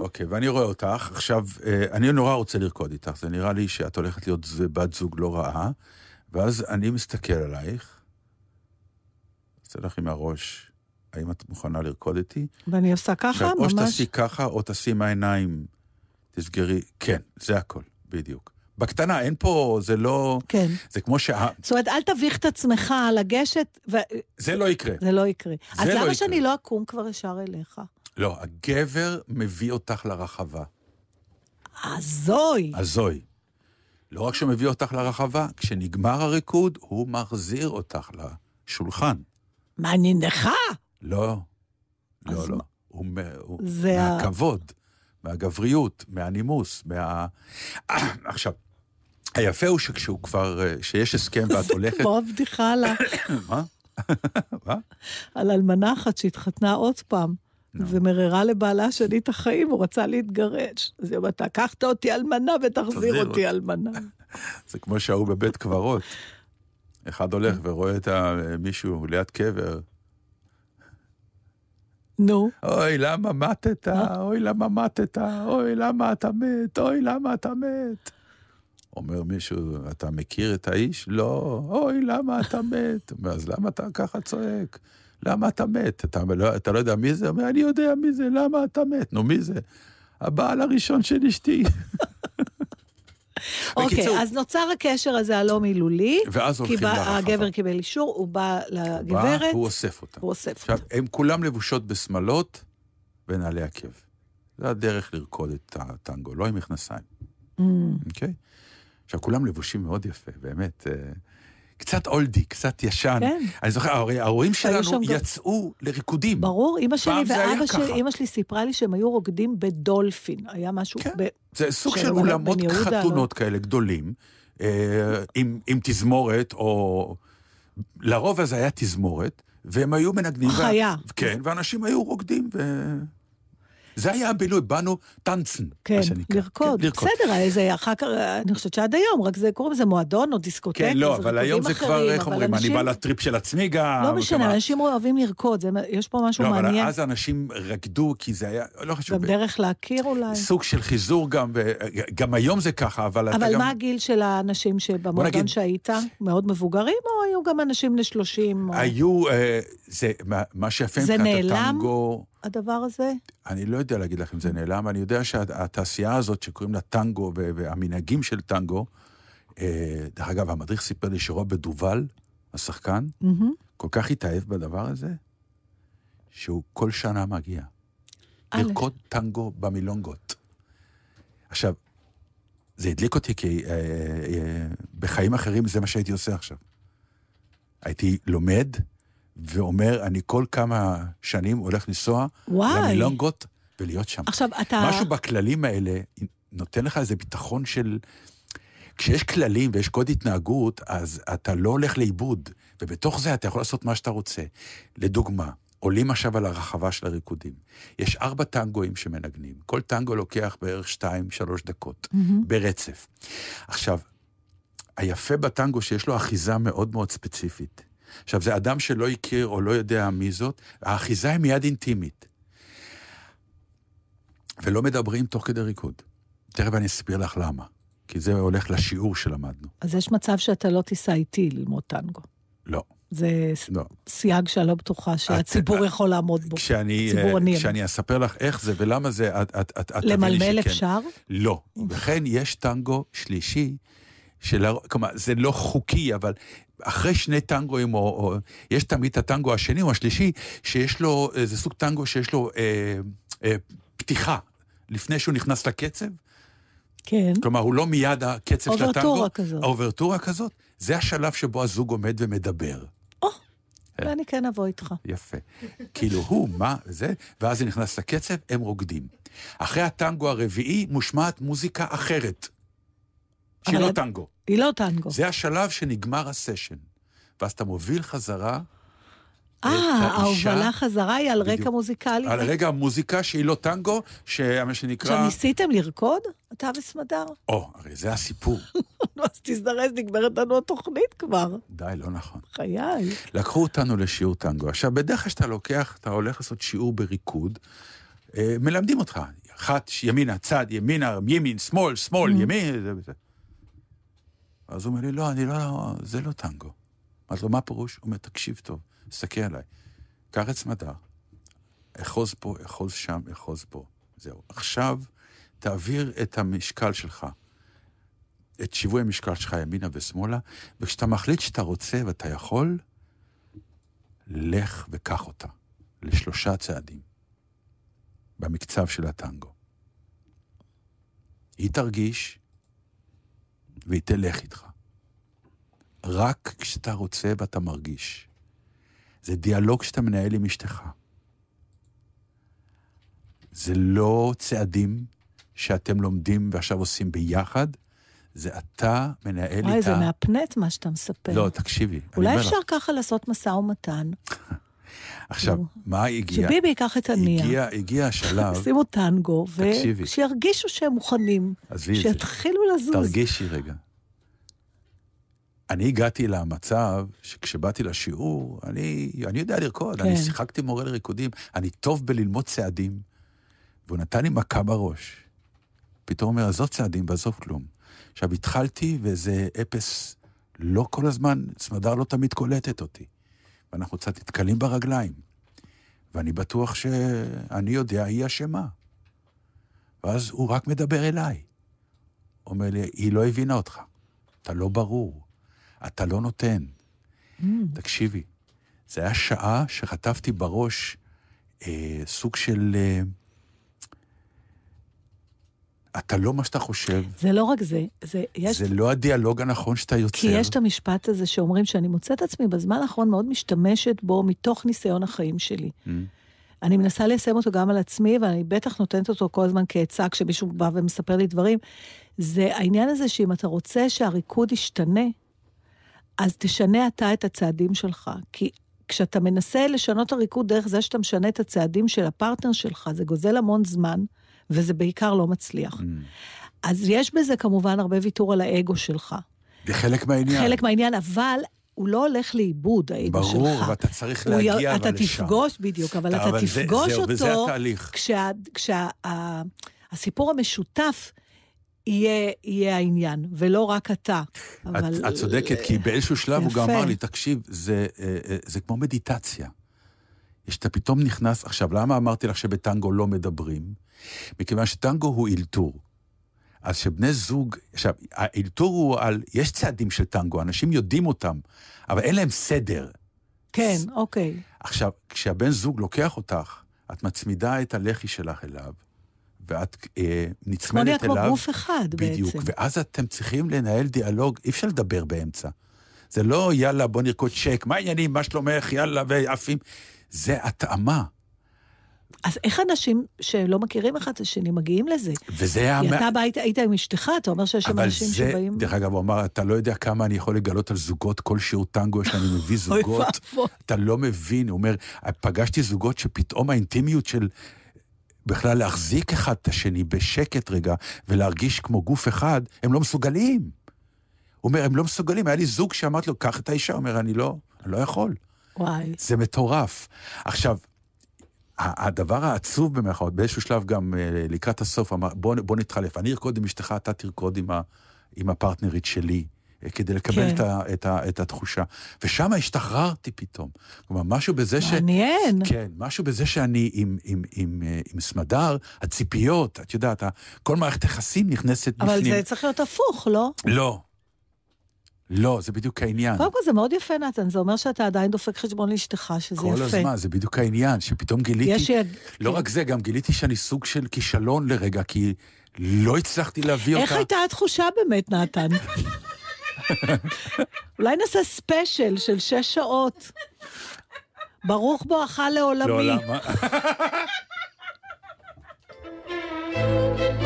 אוקיי, ואני רואה אותך. עכשיו, אה, אני נורא רוצה לרקוד איתך, זה נראה לי שאת הולכת להיות בת זוג לא רעה, ואז אני מסתכל עלייך, עושה לך עם הראש, האם את מוכנה לרקוד איתי? ואני עושה ככה, עכשיו, או ממש. שתעשי ככה, או תעשי עם העיניים, תסגרי, כן, זה הכל, בדיוק. בקטנה, אין פה, זה לא... כן. זה כמו שה... זאת אומרת, אל תביך את עצמך לגשת, וזה זה לא יקרה. לא יקרה. זה אז לא למה יקרה. שאני לא אקום כבר ישר אליך? לא, הגבר מביא אותך לרחבה. הזוי. הזוי. לא רק שהוא מביא אותך לרחבה, כשנגמר הריקוד, הוא מחזיר אותך לשולחן. נכה? לא, לא, לא. הוא, הוא זה מהכבוד, מהגבריות, מהנימוס, מה... עכשיו, היפה הוא שכשהוא כבר, אה, שיש הסכם ואת הולכת... כמו הבדיחה על ה- מה? מה? על אלמנה אחת שהתחתנה עוד פעם. ומררה לבעלה שני את החיים, הוא רצה להתגרש. אז היא אומרת, לקחת אותי אלמנה ותחזיר תחזיר אותי אותי." אלמנה. זה כמו שההוא בבית קברות. אחד הולך ורואה את מישהו ליד קבר, נו, אוי, למה מתת? אוי, למה מתת? אוי, למה אתה מת? אוי, למה אתה מת? אומר מישהו, אתה מכיר את האיש? לא. אוי, למה אתה מת? אומר, אז למה אתה ככה צועק? למה אתה מת? אתה לא, אתה לא יודע מי זה? אומר, אני יודע מי זה, למה אתה מת? נו, מי זה? הבעל הראשון של אשתי. אוקיי, בקיצור- אז נוצר הקשר הזה הלא מילולי. ואז כי הולכים לרחבה. הגבר קיבל אישור, הוא בא בא, לגברת, הוא אוסף אותה. הוא אוסף עכשיו, אותה. הן כולן לבושות בשמלות ונעלי עקב. זה הדרך לרקוד את הטנגו, לא עם מכנסיים. Mm. אוקיי? עכשיו, כולם לבושים מאוד יפה, באמת. אה, קצת אולדי, קצת ישן. כן. אני זוכר, ההורים- שלנו שם גם- יצאו לריקודים. ברור, אימא שלי ואבא שלי. אימא שלי סיפרה לי שהם היו רוקדים בדולפין. היה משהו... כן. ב- זה סוג של אולמות לא? חתונות כאלה גדולים, אה, עם, עם תזמורת, או... לרוב אז היה תזמורת, והם היו מנגנים. חיה. כן, ואנשים היו רוקדים, ו... זה היה הבילוי, באנו טנצן, כן, מה שנקרא. לרקוד. כן, לרקוד. בסדר, איזה אחר כך, אני חושבת שעד היום, רק זה קוראים לזה מועדון או דיסקוטק, כן, לא, אבל היום זה ריקודים כבר, אחרים, איך אבל אומרים, אני אנשים- בא לטריפ של עצמי גם. לא משנה, כמה- אנשים אוהבים לרקוד, זה- יש פה משהו לא, אבל מעניין. אז אנשים רקדו, כי זה היה, לא חשוב, גם דרך להכיר אולי. סוג של חיזור גם, וגם היום זה ככה, אבל אבל גם... מה הגיל של האנשים שבמועדון נגיד- שהיית? מאוד מבוגרים, או היו גם אנשים בני 30? או היו, אה, זה, מה- שיפה זה מבחינת נעלם? הטנגו, הדבר הזה? אני לא יודע להגיד לך אם זה נעלם, אני יודע שהתעשייה הזאת שקוראים לה טנגו והמנהגים של טנגו, אה, דרך אגב, המדריך סיפר לי שרוברט דובל, השחקן, מהמם. כל כך התאהב בדבר הזה, שהוא כל שנה מגיע. לרקוד טנגו במילונגות. עכשיו, זה הדליק אותי כי אה, אה, בחיים אחרים זה מה שהייתי עושה עכשיו. הייתי לומד ואומר, אני כל כמה שנים הולך לנסוע. למילונגות ולהיות שם. עכשיו, אתה... משהו בכללים האלה נותן לך איזה ביטחון של... כשיש כללים ויש קוד התנהגות, אז אתה לא הולך לאיבוד, ובתוך זה אתה יכול לעשות מה שאתה רוצה. לדוגמה, עולים עכשיו על הרחבה של הריקודים. יש ארבע טנגואים שמנגנים. כל טנגו לוקח בערך שתיים, שלוש דקות, מהמם. ברצף. עכשיו, היפה בטנגו שיש לו אחיזה מאוד מאוד ספציפית. עכשיו, זה אדם שלא הכיר או לא יודע מי זאת, האחיזה היא מיד אינטימית. ולא מדברים תוך כדי ריקוד. תכף אני אסביר לך למה. כי זה הולך לשיעור שלמדנו. אז יש מצב שאתה לא תיסע איתי ללמוד טנגו. לא, זה לא. סייג שאני לא בטוחה שהציבור יכול לעמוד בו. כשאני, אה. כשאני אספר לך איך זה ולמה זה, את, את, את, את למלמל. אפשר? לא. וכן, יש טנגו שלישי, של, כלומר, זה לא חוקי, אבל אחרי שני טנגואים, או, או יש תמיד את הטנגו השני או השלישי, שיש לו, זה סוג טנגו שיש לו אה, אה, פתיחה, לפני שהוא נכנס לקצב. כן. כלומר, הוא לא מיד הקצב של הטנגו. אוברטורה כזאת. האוברטורה כזאת. זה השלב שבו הזוג עומד ומדבר. כן. ואני כן אבוא איתך. יפה. כאילו, הוא, מה, זה, ואז זה נכנס לקצב, הם רוקדים. אחרי הטנגו הרביעי מושמעת מוזיקה אחרת. שהיא לא טנגו. היא לא טנגו. זה השלב שנגמר הסשן. ואז אתה מוביל חזרה אה, ההובלה חזרה היא על רקע. מוזיקלי. על רגע המוזיקה שהיא לא טנגו, שמה שנקרא... עכשיו, ניסיתם לרקוד? אתה וסמדר? או, הרי זה הסיפור. אז תזדרז, נגמרת לנו התוכנית כבר. די, לא נכון. חיי. לקחו אותנו לשיעור טנגו. עכשיו, בדרך כלל כשאתה לוקח, אתה הולך לעשות שיעור בריקוד, אה, מלמדים אותך, אחת, ימינה, צד, ימינה, ימין, שמאל, שמאל, ימין, זה וזה. אז הוא אומר לי, לא, אני לא, זה לא טנגו. אמרתי לו, מה הפירוש? הוא אומר, תקשיב טוב, תסתכל עליי. קח את סמדר, אחוז פה, אחוז שם, אחוז פה. זהו. עכשיו, תעביר את המשקל שלך, את שיווי המשקל שלך ימינה ושמאלה, וכשאתה מחליט שאתה רוצה ואתה יכול, לך וקח אותה לשלושה צעדים במקצב של הטנגו. היא תרגיש והיא תלך איתך. רק כשאתה רוצה ואתה מרגיש. זה דיאלוג שאתה מנהל עם אשתך. זה לא צעדים שאתם לומדים ועכשיו עושים ביחד, זה אתה מנהל וואי, איתה... זה מהפנט מה שאתה מספר. לא, תקשיבי. אולי אומר לך. אפשר ככה לעשות משא ומתן, עכשיו. מה הגיע? שביבי ייקח את הנייה, הגיע, הגיע השלב, שימו טנגו. ושירגישו שהם מוכנים, עזבי את זה. שיתחילו לזוז. תרגישי רגע. אני הגעתי למצב שכשבאתי לשיעור, אני, אני יודע לרקוד, כן. אני שיחקתי מורה לריקודים, אני טוב בללמוד צעדים, והוא נתן לי מכה בראש. פתאום הוא אומר, עזוב צעדים ועזוב כלום. עכשיו, התחלתי וזה אפס, לא כל הזמן, סמדר לא תמיד קולטת אותי. ואנחנו קצת נתקלים ברגליים. ואני בטוח שאני יודע, היא אשמה. ואז הוא רק מדבר אליי. אומר לי, היא לא הבינה אותך. אתה לא ברור. אתה לא נותן. Mm. תקשיבי, זה היה שעה שחטפתי בראש אה, סוג של... אה, אתה לא מה שאתה חושב, זה לא רק זה, זה, יש, זה לא הדיאלוג הנכון שאתה יוצר. כי יש את המשפט הזה שאומרים שאני מוצאת עצמי בזמן האחרון מאוד משתמשת בו מתוך ניסיון החיים שלי. Mm. אני מנסה ליישם אותו גם על עצמי, ואני בטח נותנת אותו כל הזמן כעצה כשמישהו בא ומספר לי דברים. זה העניין הזה שאם אתה רוצה שהריקוד ישתנה, אז תשנה אתה את הצעדים שלך. כי כשאתה מנסה לשנות הריקוד דרך זה שאתה משנה את הצעדים של הפרטנר שלך, זה גוזל המון זמן, וזה בעיקר לא מצליח. Mm. אז יש בזה כמובן הרבה ויתור על האגו שלך. זה חלק מהעניין. חלק מהעניין, אבל הוא לא הולך לאיבוד, האגו שלך. ברור, ואתה צריך להגיע אתה אבל לשם. תפגוש, בדיוק, אבל אתה אבל תפגוש אותו... וזה התהליך. כשהסיפור המשותף יהיה, יהיה העניין, ולא רק אתה. אבל... את, את צודקת, כי באיזשהו שלב הוא גם. אמר לי, תקשיב, זה, אה, אה, זה כמו מדיטציה. שאתה פתאום נכנס, עכשיו, למה אמרתי לך שבטנגו לא מדברים? מכיוון שטנגו הוא אלתור. אז שבני זוג, עכשיו, האלתור הוא על, יש צעדים של טנגו, אנשים יודעים אותם, אבל אין להם סדר. כן, אוקיי. עכשיו, כשהבן זוג לוקח אותך, את מצמידה את הלחי שלך אליו, ואת אה, כמו נצמדת אליו. כמו גוף אחד בדיוק, בעצם. ואז אתם צריכים לנהל דיאלוג, אי אפשר לדבר באמצע. זה לא יאללה, בוא נרקוד צ'ק, מה העניינים, מה שלומך, יאללה, ועפים. זה התאמה. אז איך אנשים שלא מכירים אחד את השני מגיעים לזה? וזה היה... כי אתה בא, היית- היית עם אשתך, אתה אומר שיש שם אנשים זה, שבאים... דרך אגב, הוא אמר, אתה לא יודע כמה אני יכול לגלות על זוגות, כל שיעור טנגו שאני מביא אוי זוגות. אתה לא מבין, הוא אומר, פגשתי זוגות שפתאום האינטימיות של בכלל להחזיק אחד את השני בשקט רגע, ולהרגיש כמו גוף אחד, הם לא מסוגלים. הוא אומר, הם לא מסוגלים. היה לי זוג שאמרתי לו, קח את האישה, הוא אומר, אני לא, אני לא יכול. וואי. זה מטורף. עכשיו, הדבר העצוב במירכאות, באיזשהו שלב גם אה, לקראת הסוף, אמר, בוא, בוא נתחלף, אני ארקוד עם אשתך, אתה תרקוד עם, ה, עם הפרטנרית שלי, אה, כדי לקבל כן. את, ה, את, ה, את התחושה. ושם השתחררתי פתאום. כלומר, משהו בזה ש... מעניין. כן, משהו בזה שאני עם, עם, עם, אה, עם סמדר, הציפיות, את יודעת, כל מערכת יחסים נכנסת אבל בפנים. זה צריך להיות הפוך, לא? לא. לא, זה בדיוק העניין. קודם כל זה מאוד יפה, נתן, זה אומר שאתה עדיין דופק חשבון לאשתך, שזה כל יפה. הזמן, זה בדיוק העניין, שפתאום גיליתי... יש... לא כן. רק זה, גם גיליתי שאני סוג של כישלון לרגע, כי לא הצלחתי להביא איך אותה. הייתה התחושה באמת, נתן? אולי נעשה ספיישל של שש שעות. ברוך בואך לעולמי. לעולם.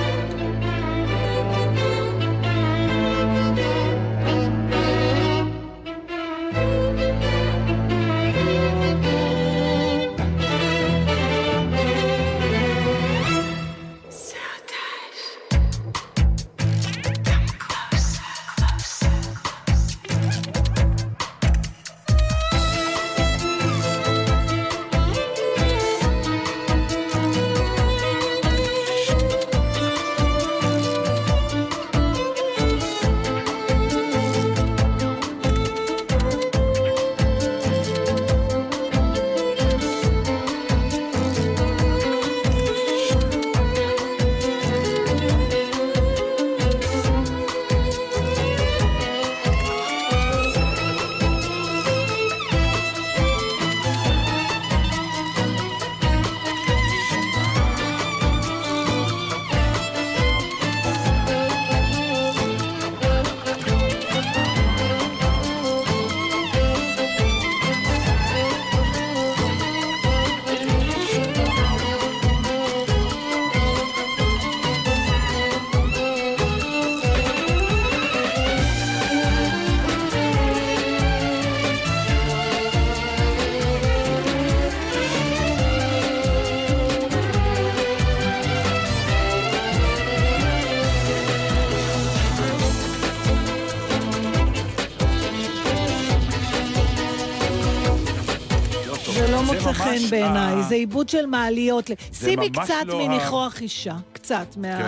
חן בעיניי, ה- זה עיבוד של מעליות. שימי קצת לא ה- מניחוח אישה, קצת מה...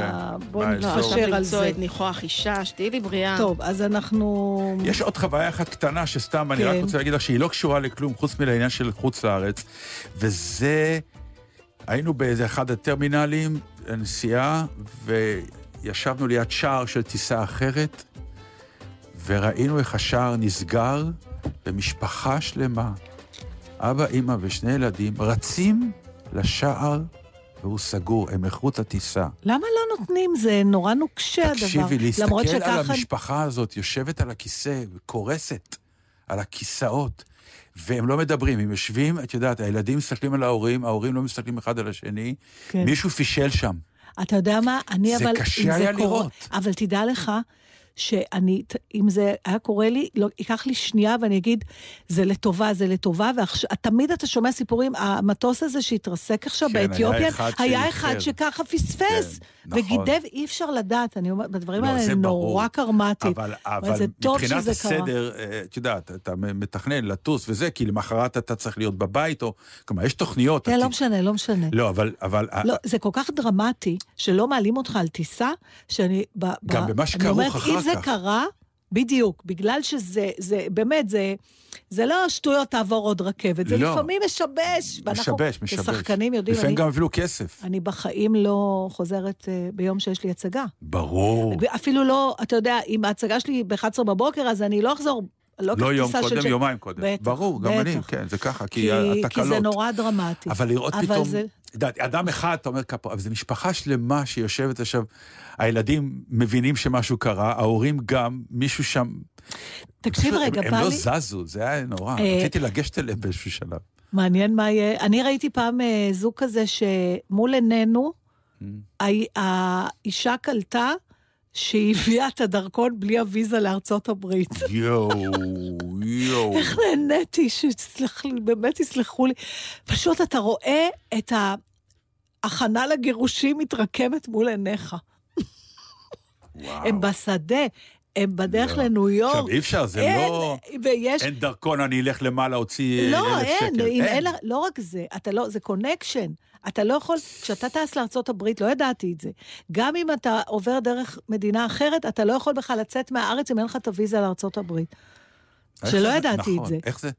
כן, בואו נתפשר על למצוא זה. את ניחוח אישה, שתהיי לי בריאה. טוב, אז אנחנו... יש עוד חוויה אחת קטנה שסתם, אני רק כן. רוצה להגיד לך שהיא לא קשורה לכלום חוץ מלעניין של חוץ לארץ, וזה, היינו באיזה אחד הטרמינלים, הנסיעה, וישבנו ליד שער של טיסה אחרת, וראינו איך השער נסגר, ומשפחה שלמה, אבא, אימא ושני ילדים, רצים לשער, והוא סגור, הם איכות הטיסה. למה לא נותנים? זה נורא נוקשה הדבר. תקשיבי, להסתכל על שככה- המשפחה הזאת, יושבת על הכיסא וקורסת על הכיסאות, והם לא מדברים, הם יושבים, את יודעת, הילדים מסתכלים על ההורים, ההורים לא מסתכלים אחד על השני, כן. מישהו פישל שם. אתה יודע מה? אני זה אבל... קשה זה היה קורה- לראות. אבל תדע לך שאני, אם זה היה קורה לי, לא, ייקח לי שנייה ואני אגיד, זה לטובה, זה לטובה, ותמיד אתה שומע סיפורים, המטוס הזה שהתרסק עכשיו כן, היה באתיופיה, אחד היה. אחד שככה פספס, כן, נכון. וגידב, אי אפשר לדעת, אני אומרת, בדברים לא, האלה. נורא קרמטיים. אבל, אבל אבל מבחינת. הסדר, אה, את יודעת, אתה מתכנן לטוס וזה, כי למחרת אתה צריך להיות בבית, או... כלומר, יש תוכניות. כן, לא משנה, לא משנה. לא, אבל... אבל לא, זה כל כך דרמטי, שלא מעלים אותך על טיסה, שאני... ב, גם ב, במה אני שכרוך אומרת, אחר אם זה כך. קרה, בדיוק, בגלל שזה, זה, באמת, זה, זה לא שטויות תעבור עוד רכבת, זה לא. לפעמים משבש. ואנחנו, משבש, משבש. כשחקנים יודעים, לפעמים אני, גם אפילו כסף. אני בחיים לא חוזרת אה, ביום שיש לי הצגה. ברור. אפילו לא, אתה יודע, אם ההצגה שלי ב-11 בבוקר, אז אני לא אחזור, לא לא יום של... קודם, ש- יומיים קודם. בטח, ברור, גם אני, בטח. כן, זה ככה, כי כי, התקלות. כי זה נורא דרמטי. אבל לראות אבל פתאום, זה- יודעת, אדם אחד, אתה אומר כפו, אבל זו משפחה שלמה שיושבת עכשיו, הילדים מבינים שמשהו קרה, ההורים גם, מישהו שם... תקשיב פשוט, רגע, הם, בא הם לא. זזו, זה היה נורא. אה, רציתי לגשת אליהם באיזשהו שלב. מעניין מה יהיה. אני ראיתי פעם אה, זוג כזה שמול עינינו, Mm. הא- האישה קלטה שהיא הביאה את הדרכון בלי הוויזה לארצות הברית. יואו, יואו. איך נהניתי, שתסלח לי, באמת יסלחו לי. פשוט אתה רואה את ההכנה לגירושים מתרקמת מול עיניך. וואו. הם בשדה, הם בדרך לא. לניו יורק. עכשיו, אי אפשר, זה אין, לא... ויש... אין דרכון, אני אלך למעלה, אוציא לא, אלף אין, שקל. אם אין, לא רק זה, אתה לא, זה connection. אתה לא יכול, כשאתה טס לארה"ב, לא ידעתי את זה. גם אם אתה עובר דרך מדינה אחרת, אתה לא יכול בכלל לצאת מהארץ אם אין לך את הוויזה לארה"ב. שלא זה- ידעתי את נכון, זה. איך זה?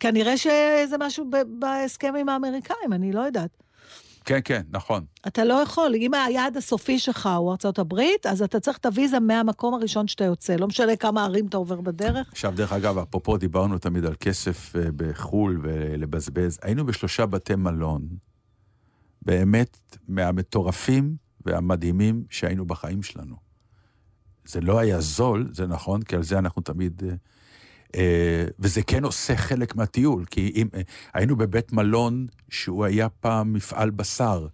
כנראה שזה משהו בהסכם עם האמריקאים, אני לא יודעת. כן, כן, נכון. אתה לא יכול, אם היעד הסופי שלך הוא ארצות הברית, אז אתה צריך את הוויזה מהמקום הראשון שאתה יוצא. לא משנה כמה ערים אתה עובר בדרך. עכשיו, דרך אגב, אפרופו, דיברנו תמיד על כסף אה, בחו"ל ולבזבז. היינו בשלושה בתי מלון, באמת מהמטורפים והמדהימים שהיינו בחיים שלנו. זה לא היה זול, זה נכון, כי על זה אנחנו תמיד... אה, אה, וזה כן עושה חלק מהטיול, כי אם... אה, היינו בבית מלון שהוא היה פעם מפעל בשר,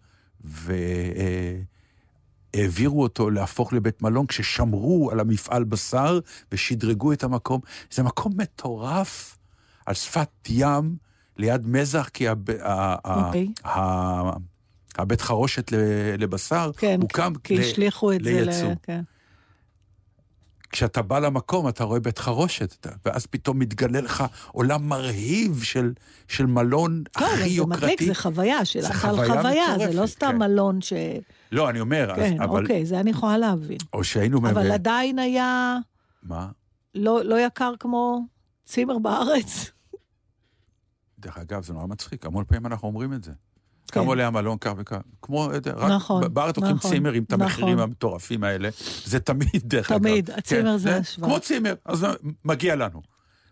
והעבירו אותו להפוך לבית מלון כששמרו על המפעל בשר ושדרגו את המקום. זה מקום מטורף על שפת ים, ליד מזח, כי הב... ה... ה- אוקיי. ה... הבית חרושת לבשר כן, הוקם כי ל- השליכו את זה ל... לייצוא. כן. כשאתה בא למקום, אתה רואה בית חרושת, ואז פתאום מתגלה לך עולם מרהיב של, של מלון לא, הכי זה יוקרתי. מדליק, זה חוויה של זה על חוויה חוויה, זה לא מטורפת, סתם כן. מלון ש... לא, אני אומר, אז, כן, אבל... אוקיי, זה אני יכולה להבין. או שהיינו... אבל מב- עדיין היה מה? לא לא יקר כמו צימר בארץ. דרך אגב, זה נורא מצחיק, המון פעמים אנחנו אומרים את זה. כן. כמה עולה המלון, כך וכך. כמו, רק נכון, בארץ לוקחים נכון, צימרים, את נכון. המחירים המטורפים האלה. זה תמיד, דרך אגב. תמיד, הצימר זה השוואה. כמו צימר, אז מגיע לנו.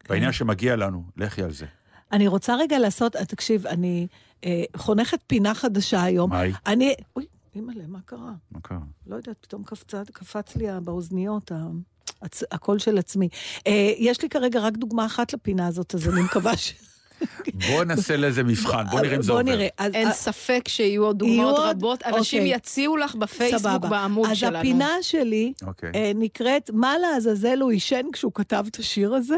בעניין שמגיע לנו, לכי על זה. אני רוצה רגע לעשות, אה, תקשיב, אני אה, חונכת פינה חדשה היום. מה היא? אני, אוי, אימא'לה, מה קרה? מה קרה? לא יודעת, פתאום קפצה, קפץ לי באוזניות ה- הקול של עצמי. אה, יש לי כרגע רק דוגמה אחת לפינה הזאת, אז אני מקווה ש... בוא נעשה לאיזה מבחן, בוא נראה אם זה בוא עובר. נראה. אז, אין ספק שיהיו עוד דוגמאות עוד? רבות. אנשים אוקיי. יציעו לך בפייסבוק סבבה. בעמוד אז שלנו. הפינה שלי אוקיי. אה, נקראת "מה לעזאזל הוא עישן כשהוא כתב את השיר הזה?"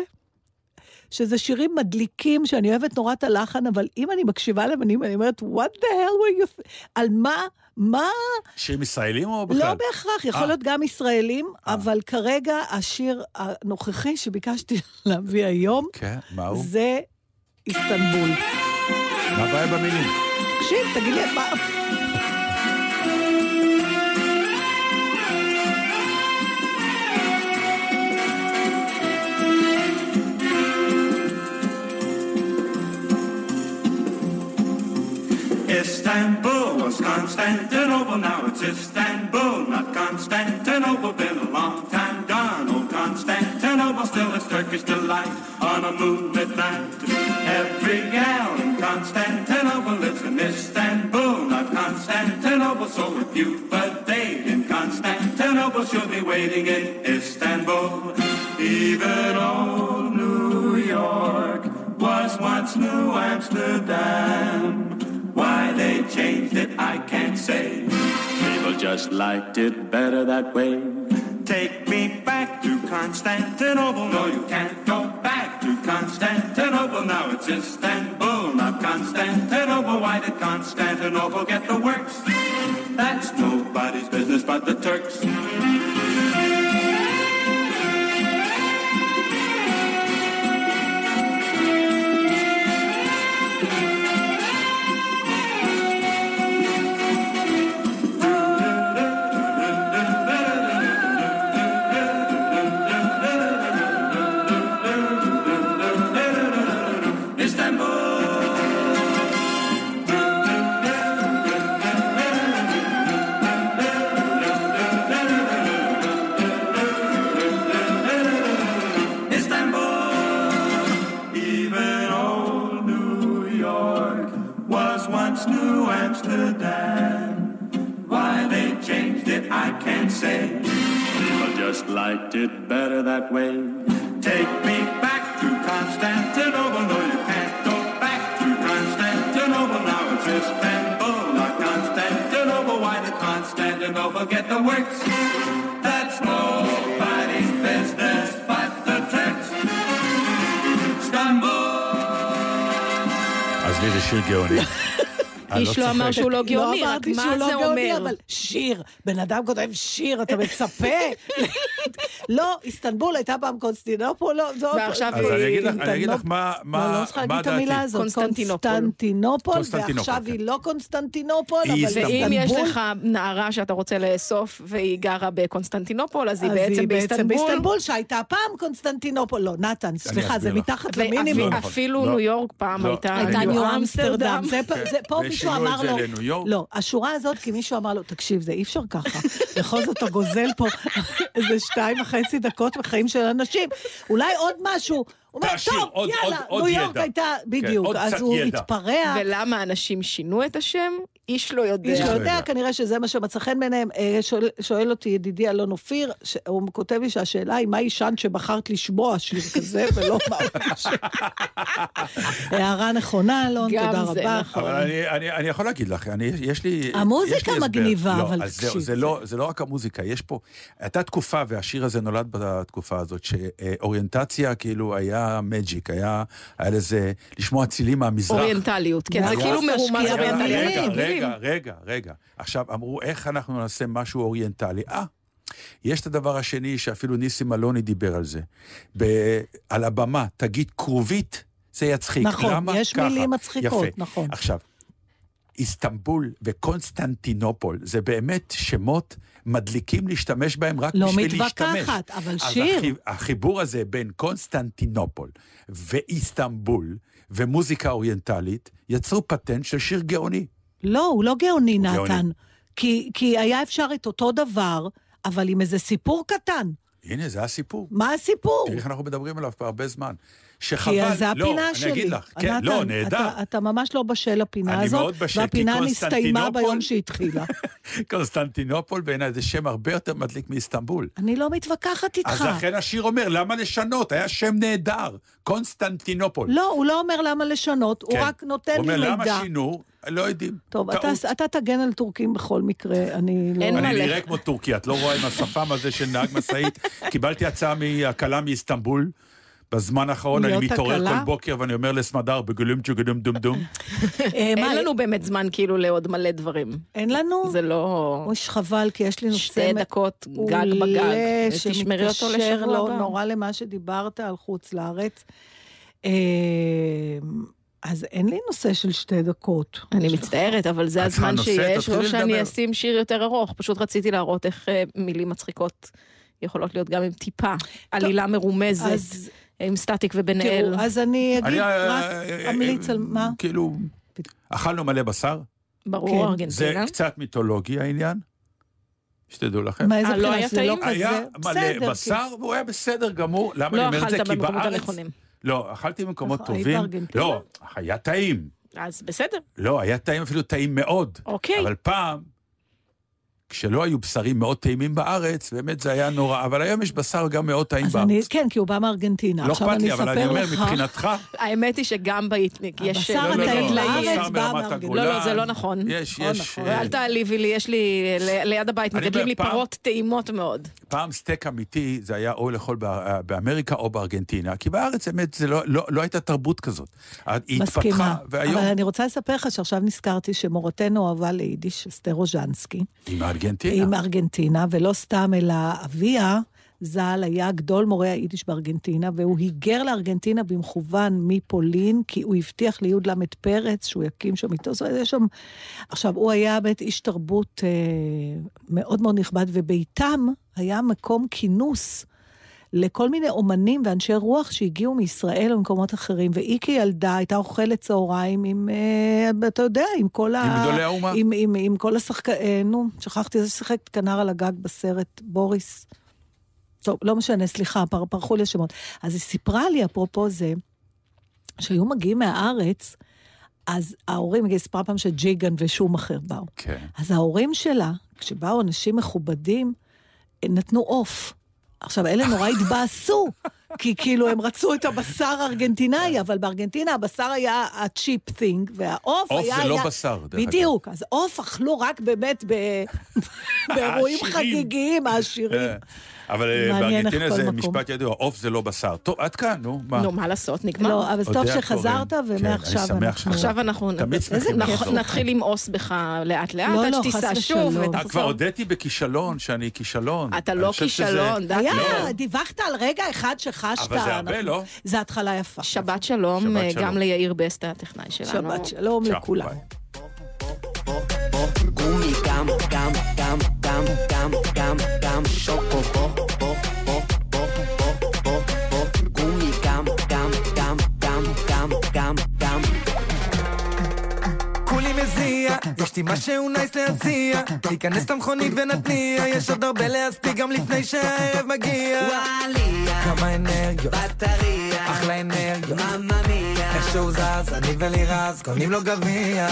שזה שירים מדליקים, שאני אוהבת נורא את הלחן, אבל אם אני מקשיבה להם, אני אומרת, what the hell were you... th-" על מה, מה... שירים ישראלים או בכלל? לא בהכרח, יכול אה. להיות גם ישראלים, אה. אבל כרגע השיר הנוכחי שביקשתי להביא היום, כן, מה הוא? זה איסטנבול. הבעיה במילים. תקשיב, תגיד לי מה... Istanbul was Constantinople, now it's Istanbul, not Constantinople. Been a long time gone, old Constantinople, still is Turkish delight on a moonlit night. Every gal in Constantinople lives in Istanbul, not Constantinople. So if you've a date in Constantinople, she'll be waiting in Istanbul. Even old New York was once New Amsterdam. Why they changed it, I can't say. People just liked it better that way. Take me back to Constantinople. No, you can't go back Constantinople. Now it's Istanbul, not Constantinople. Why did Constantinople get the works? That's nobody's business but the Turks. I did better that way. Take me back to Constantinople. No, you can't go back to Constantinople. Now it's Istanbul, not Constantinople. Why did Constantinople get the works? That's nobody's business but the Turks. Istanbul. I was near the shoe going in. איש לא אמר צוחק. שהוא לא גאוני, לא רק אמרתי מה לא זה גאוני, אומר? אבל שיר. בן אדם כותב שיר, אתה מצפה? לא, איסטנבול הייתה פעם קונסטינופול, לא, זאת... ועכשיו אז אני אגיד לך- אה, אני אגיד לך מה לא, מה- לא צריכה להגיד מה את המילה דעתי. הזאת. קונסטנטינופול. ועכשיו כן. היא לא קונסטנטינופול, היא אבל איסטנבול. ואם יש. לך נערה שאתה רוצה לאסוף והיא גרה בקונסטנטינופול, אז היא אז בעצם באיסטנבול. באיסטנבול, שהייתה פעם קונסטנטינופול. לא, נתן, סליחה, זה. מתחת למינימום. לא. אפילו לא. ניו יורק פעם לא. הייתה הייתה ניו אמסטרדם. זה פה מישהו אמר זה לו... לניו יורק. לא, השורה הזאת, כי מישהו אמר לו, תקשיב, זה אי אפשר ככה. בכל זאת אתה גוזל פה איזה שתיים וחצי דקות בחיים של אנשים. אולי עוד משהו. הוא אומר, טוב, עוד- יאללה, עוד- ניו יורק ידע." הייתה, בדיוק. עוד אז הוא ידע. התפרע. ולמה אנשים שינו את השם? איש לא יודע. איש לא יודע. כנראה שזה מה שמצא חן בעיניהם. אה, שואל- שואל אותי ידידי אלון אופיר, ש- הוא כותב לי שהשאלה היא, מה עישנת שבחרת לשמוע שיר כזה, ולא מה. הערה נכונה, אלון, גם תודה זה רבה. נכון. אבל אני, אני, אני יכול להגיד לך, אני, יש לי... המוזיקה יש לי. מגניבה, לא, אבל אז תקשיב, זהו, זה, זה- לא, זה לא רק המוזיקה, יש פה... הייתה תקופה, והשיר הזה נולד בתקופה הזאת, שאוריינטציה כאילו היה מג'יק, היה, היה לזה, לשמוע צילים מהמזרח. אוריינטליות, כן, זה כאילו מרומז תשקיע אוריינטלי. רגע. רגע, רגע, רגע. עכשיו, אמרו, איך אנחנו נעשה משהו אוריינטלי? אה, יש את הדבר השני, שאפילו ניסים אלוני דיבר על זה. ב- על הבמה, תגיד כרובית, זה יצחיק. נכון, למה? יש ככה. מילים מצחיקות, יפה. נכון. עכשיו, איסטנבול וקונסטנטינופול, זה באמת שמות מדליקים להשתמש בהם רק לא בשביל להשתמש. מתווכחת, אבל אז שיר. החי- החיבור הזה בין קונסטנטינופול ואיסטנבול ומוזיקה אוריינטלית, יצרו פטנט של שיר גאוני. לא, הוא לא גאוני, הוא נתן. גאוני. כי, כי היה אפשר את אותו דבר, אבל עם איזה סיפור קטן. הנה, זה הסיפור. מה הסיפור? תראי איך אנחנו מדברים עליו פה הרבה זמן. שחבל, כי זה לא, הפינה הזאת שלי. אגיד לך, כן, נתן, לא, נהדר. אתה, אתה ממש לא בשל לפינה הזאת, מאוד בשל, והפינה נסתיימה ביום שהתחילה. קונסטנטינופול בעיניי זה שם הרבה יותר מדליק מאיסטנבול. אני לא מתווכחת איתך. אז לכן השיר אומר, למה לשנות? היה שם נהדר, קונסטנטינופול. לא, הוא לא אומר למה לשנות, הוא כן. רק נותן הוא לי אומר, למה מידע. שינו? לא יודעים. טוב, אתה, תגן על טורקים בכל מקרה, אני לא... אין אני. נראה כמו טורקי, את לא רואה עם השפם הזה של נהג משאית. קיבלתי הצעה מהכלה מאיסטנבול. בזמן האחרון אני מתעורר? כל בוקר ואני אומר לסמדר בגלום צ'וגדום דום דום. אה, אין לנו באמת זמן כאילו לעוד מלא דברים. אין לנו? זה לא... אוי, חבל, כי יש לי נושא... שתי דקות גג בגג. תשמרי אותו לשבוע הבא. נורא למה שדיברת על חוץ לארץ. אה, אז אין לי נושא של שתי דקות. אני מצטערת, אבל זה הזמן שיש, או שאני. אשים שיר יותר ארוך. פשוט רציתי להראות איך אה, מילים מצחיקות יכולות להיות גם עם טיפה עלילה מרומזת, אז עם סטטיק ובן אל. תראו, אז אני אגיד, אני, רק אה, אמליץ אה, על מה? כאילו, אכלנו מלא בשר, ברור, כן. זה ארגנטינה. קצת מיתולוגי העניין, שתדעו לכם. מה, איזה אה, לא בחינה? היה שזה לא טעים? כזה? היה מלא בשר, והוא היה בסדר גמור. למה אני לא אומר את זה? אכלת כי במקומות בארץ... לא, אכלתי במקומות היית טובים. לא, היה טעים. אז בסדר, לא, היה טעים אפילו טעים מאוד. אוקיי. אבל פעם, כשלא היו בשרים מאוד טעימים בארץ, באמת זה היה נורא. אבל היום יש בשר גם מאוד טעים אז אני, בארץ. כן, כי הוא בא מארגנטינה. לא אכפת לי, אבל אני אומר, לך- מבחינתך... האמת היא שגם יש... הבשר לא, לא, הטעים לא, לארץ בשר בא מארגנטינה. לא, לא, זה לא נכון. יש, נכון, יש... נכון. אה, אל תעליבי לי, יש לי ל- ליד הבית, אני מגדלים לי פעם- פרות טעימות מאוד. פעם סטייק אמיתי זה היה או לאכול בא- באמריקה או בארגנטינה, כי בארץ באמת זה לא, לא, לא הייתה תרבות כזאת. היא התפתחה, מסכימה. והיום אבל אני רוצה לספר לך שעכשיו נזכרתי שמורתנו אהבה ליידיש, אסתר רוז'נסקי, עם הארגנטינה. עם ארגנטינה, ולא סתם, אלא אביה, ז"ל, היה גדול מורי היידיש בארגנטינה, והוא היגר לארגנטינה במכוון מפולין, כי הוא הבטיח לי"ל פרץ שהוא יקים שם איתו, זאת אומרת, יש שם... עכשיו, הוא היה באמת איש תרבות אה, מאוד מאוד נכבד, וביתם היה מקום כינוס. לכל מיני אומנים ואנשי רוח שהגיעו מישראל וממקומות אחרים, והיא כילדה הייתה אוכלת צהריים עם, אה, אתה יודע, עם כל ה... עם גדולי האומה. עם, עם, עם כל השחקנים, נו, שכחתי, זה שיחק כנר על הגג בסרט, בוריס. טוב, לא משנה, סליחה, פר, פרחו לי השמות. אז היא סיפרה לי, אפרופו זה, שהיו מגיעים מהארץ, אז ההורים, היא סיפרה פעם שג'יגן ושום אחר באו. כן. אז ההורים שלה, כשבאו אנשים מכובדים, נתנו עוף. עכשיו, אלה נורא התבאסו, כי כאילו הם רצו את הבשר הארגנטינאי, אבל בארגנטינה הבשר היה ה-cheap thing, והעוף עוף היה... זה לא. בשר, דרך אגב. בדיוק, אז עוף אכלו רק באמת. באירועים. חגיגיים, העשירים. אבל אה, בארגנטינה זה. משפט ידוע, עוף זה לא בשר. טוב, עד כאן, נו, מה? נו, מה לעשות, נגמר. לא, אבל טוב שחזרת. כן, ומעכשיו אני שמח אנחנו... עכשיו אנחנו תמיד שמחים נח- לחזור. נתחיל למאוס בך לאט-לאט, לא, עד לא, שתיסע שוב. אה, כבר ותחזור. הודיתי בכישלון, שאני כישלון. אתה לא כישלון, היה, לא. דיווחת על רגע אחד שחשת. אבל זה הרבה, לא? זה התחלה יפה. שבת שלום, אה. גם ליאיר בסטה, הטכנאי שלנו. שבת שלום לכולם. ביי. גומי גם, גם, גם, גם, גם, גם, גם, יש לי משהו נייס להציע. להיכנס למכונית ונתניע. יש עוד הרבה להספיק גם לפני שהערב מגיע. וואליה, כמה אנרגיות, בטריה, אחלה אנרגיות. ממא מיה. איך שהוא זז, אני ולירז, קונים לו גביע.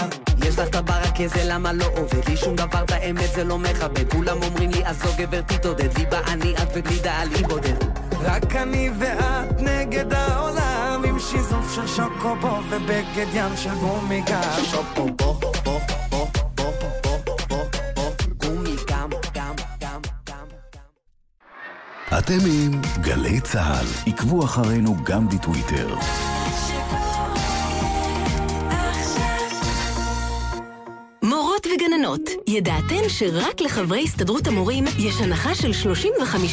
יש לך את הברקה זה למה לא עובד לי שום דבר את האמת זה לא מכבד. כולם אומרים לי אז לא גברתי תודד לי בעני את וגלידה על אי בודד. רק אני ואת נגד העולם עם שיזוף של שוקובו ובגד ים של גומי גם שוקו אתם עם גלי צה"ל. עקבו אחרינו גם בטוויטר. מורות וגננות, ידעתן שרק לחברי הסתדרות המורים יש הנחה של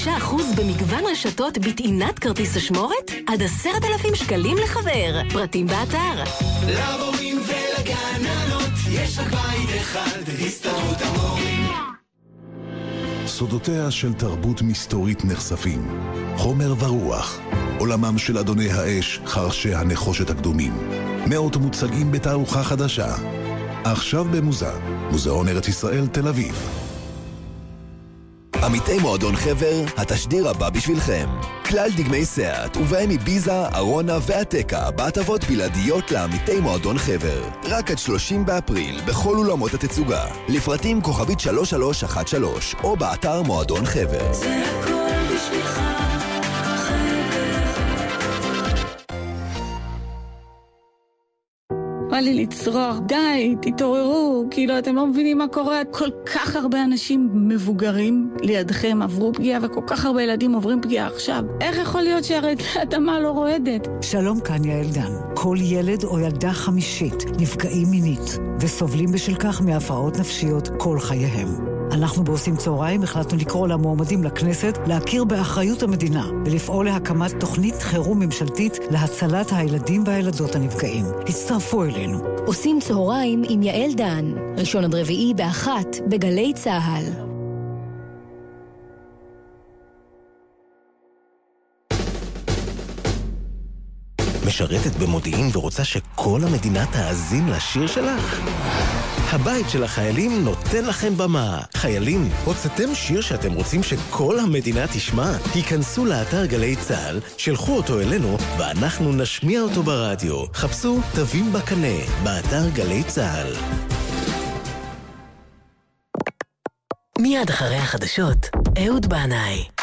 35% במגוון רשתות בטעינת כרטיס אשמורת? עד עשרת אלפים שקלים לחבר. פרטים באתר. למורים ולגננות יש רק בית אחד, הסתדרות המורים. סודותיה של תרבות מסתורית נחשפים. חומר ורוח. עולמם של אדוני האש, חרשי הנחושת הקדומים. מאות מוצגים בתערוכה חדשה. עכשיו במוזה, מוזיאון ארץ ישראל, תל אביב. עמיתי מועדון חבר, התשדיר הבא בשבילכם. כלל דגמי סאט, ובהם מביזה, ארונה ועתקה, בהטבות בלעדיות לעמיתי מועדון חבר. רק עד 30 באפריל, בכל אולמות התצוגה. לפרטים כוכבית 3313, או באתר מועדון חבר. זה הכל בא לי לצרוח, די, תתעוררו, כאילו אתם לא מבינים מה קורה. כל כך הרבה אנשים מבוגרים לידכם עברו פגיעה, וכל כך הרבה ילדים עוברים פגיעה עכשיו. איך יכול להיות שהרעידת האדמה לא רועדת? שלום, כאן יעל דן. כל ילד או ילדה חמישית נפגעים מינית וסובלים בשל כך מהפרעות נפשיות כל חייהם. אנחנו בעושים צהריים החלטנו לקרוא למועמדים לכנסת להכיר באחריות המדינה ולפעול להקמת תוכנית חירום ממשלתית להצלת הילדים והילדות הנפגעים. הצטרפו אלינו. עושים צהריים עם יעל דן, ראשון עד רביעי באחת בגלי צה"ל. משרתת במודיעין ורוצה שכל המדינה תאזין לשיר שלך? הבית של החיילים נותן לכם במה. חיילים, הוצאתם שיר שאתם רוצים שכל המדינה תשמע? היכנסו לאתר גלי צה"ל, שלחו אותו אלינו, ואנחנו נשמיע אותו ברדיו. חפשו תווים בקנה, באתר גלי צה"ל. מיד אחרי החדשות, אהוד בנאי.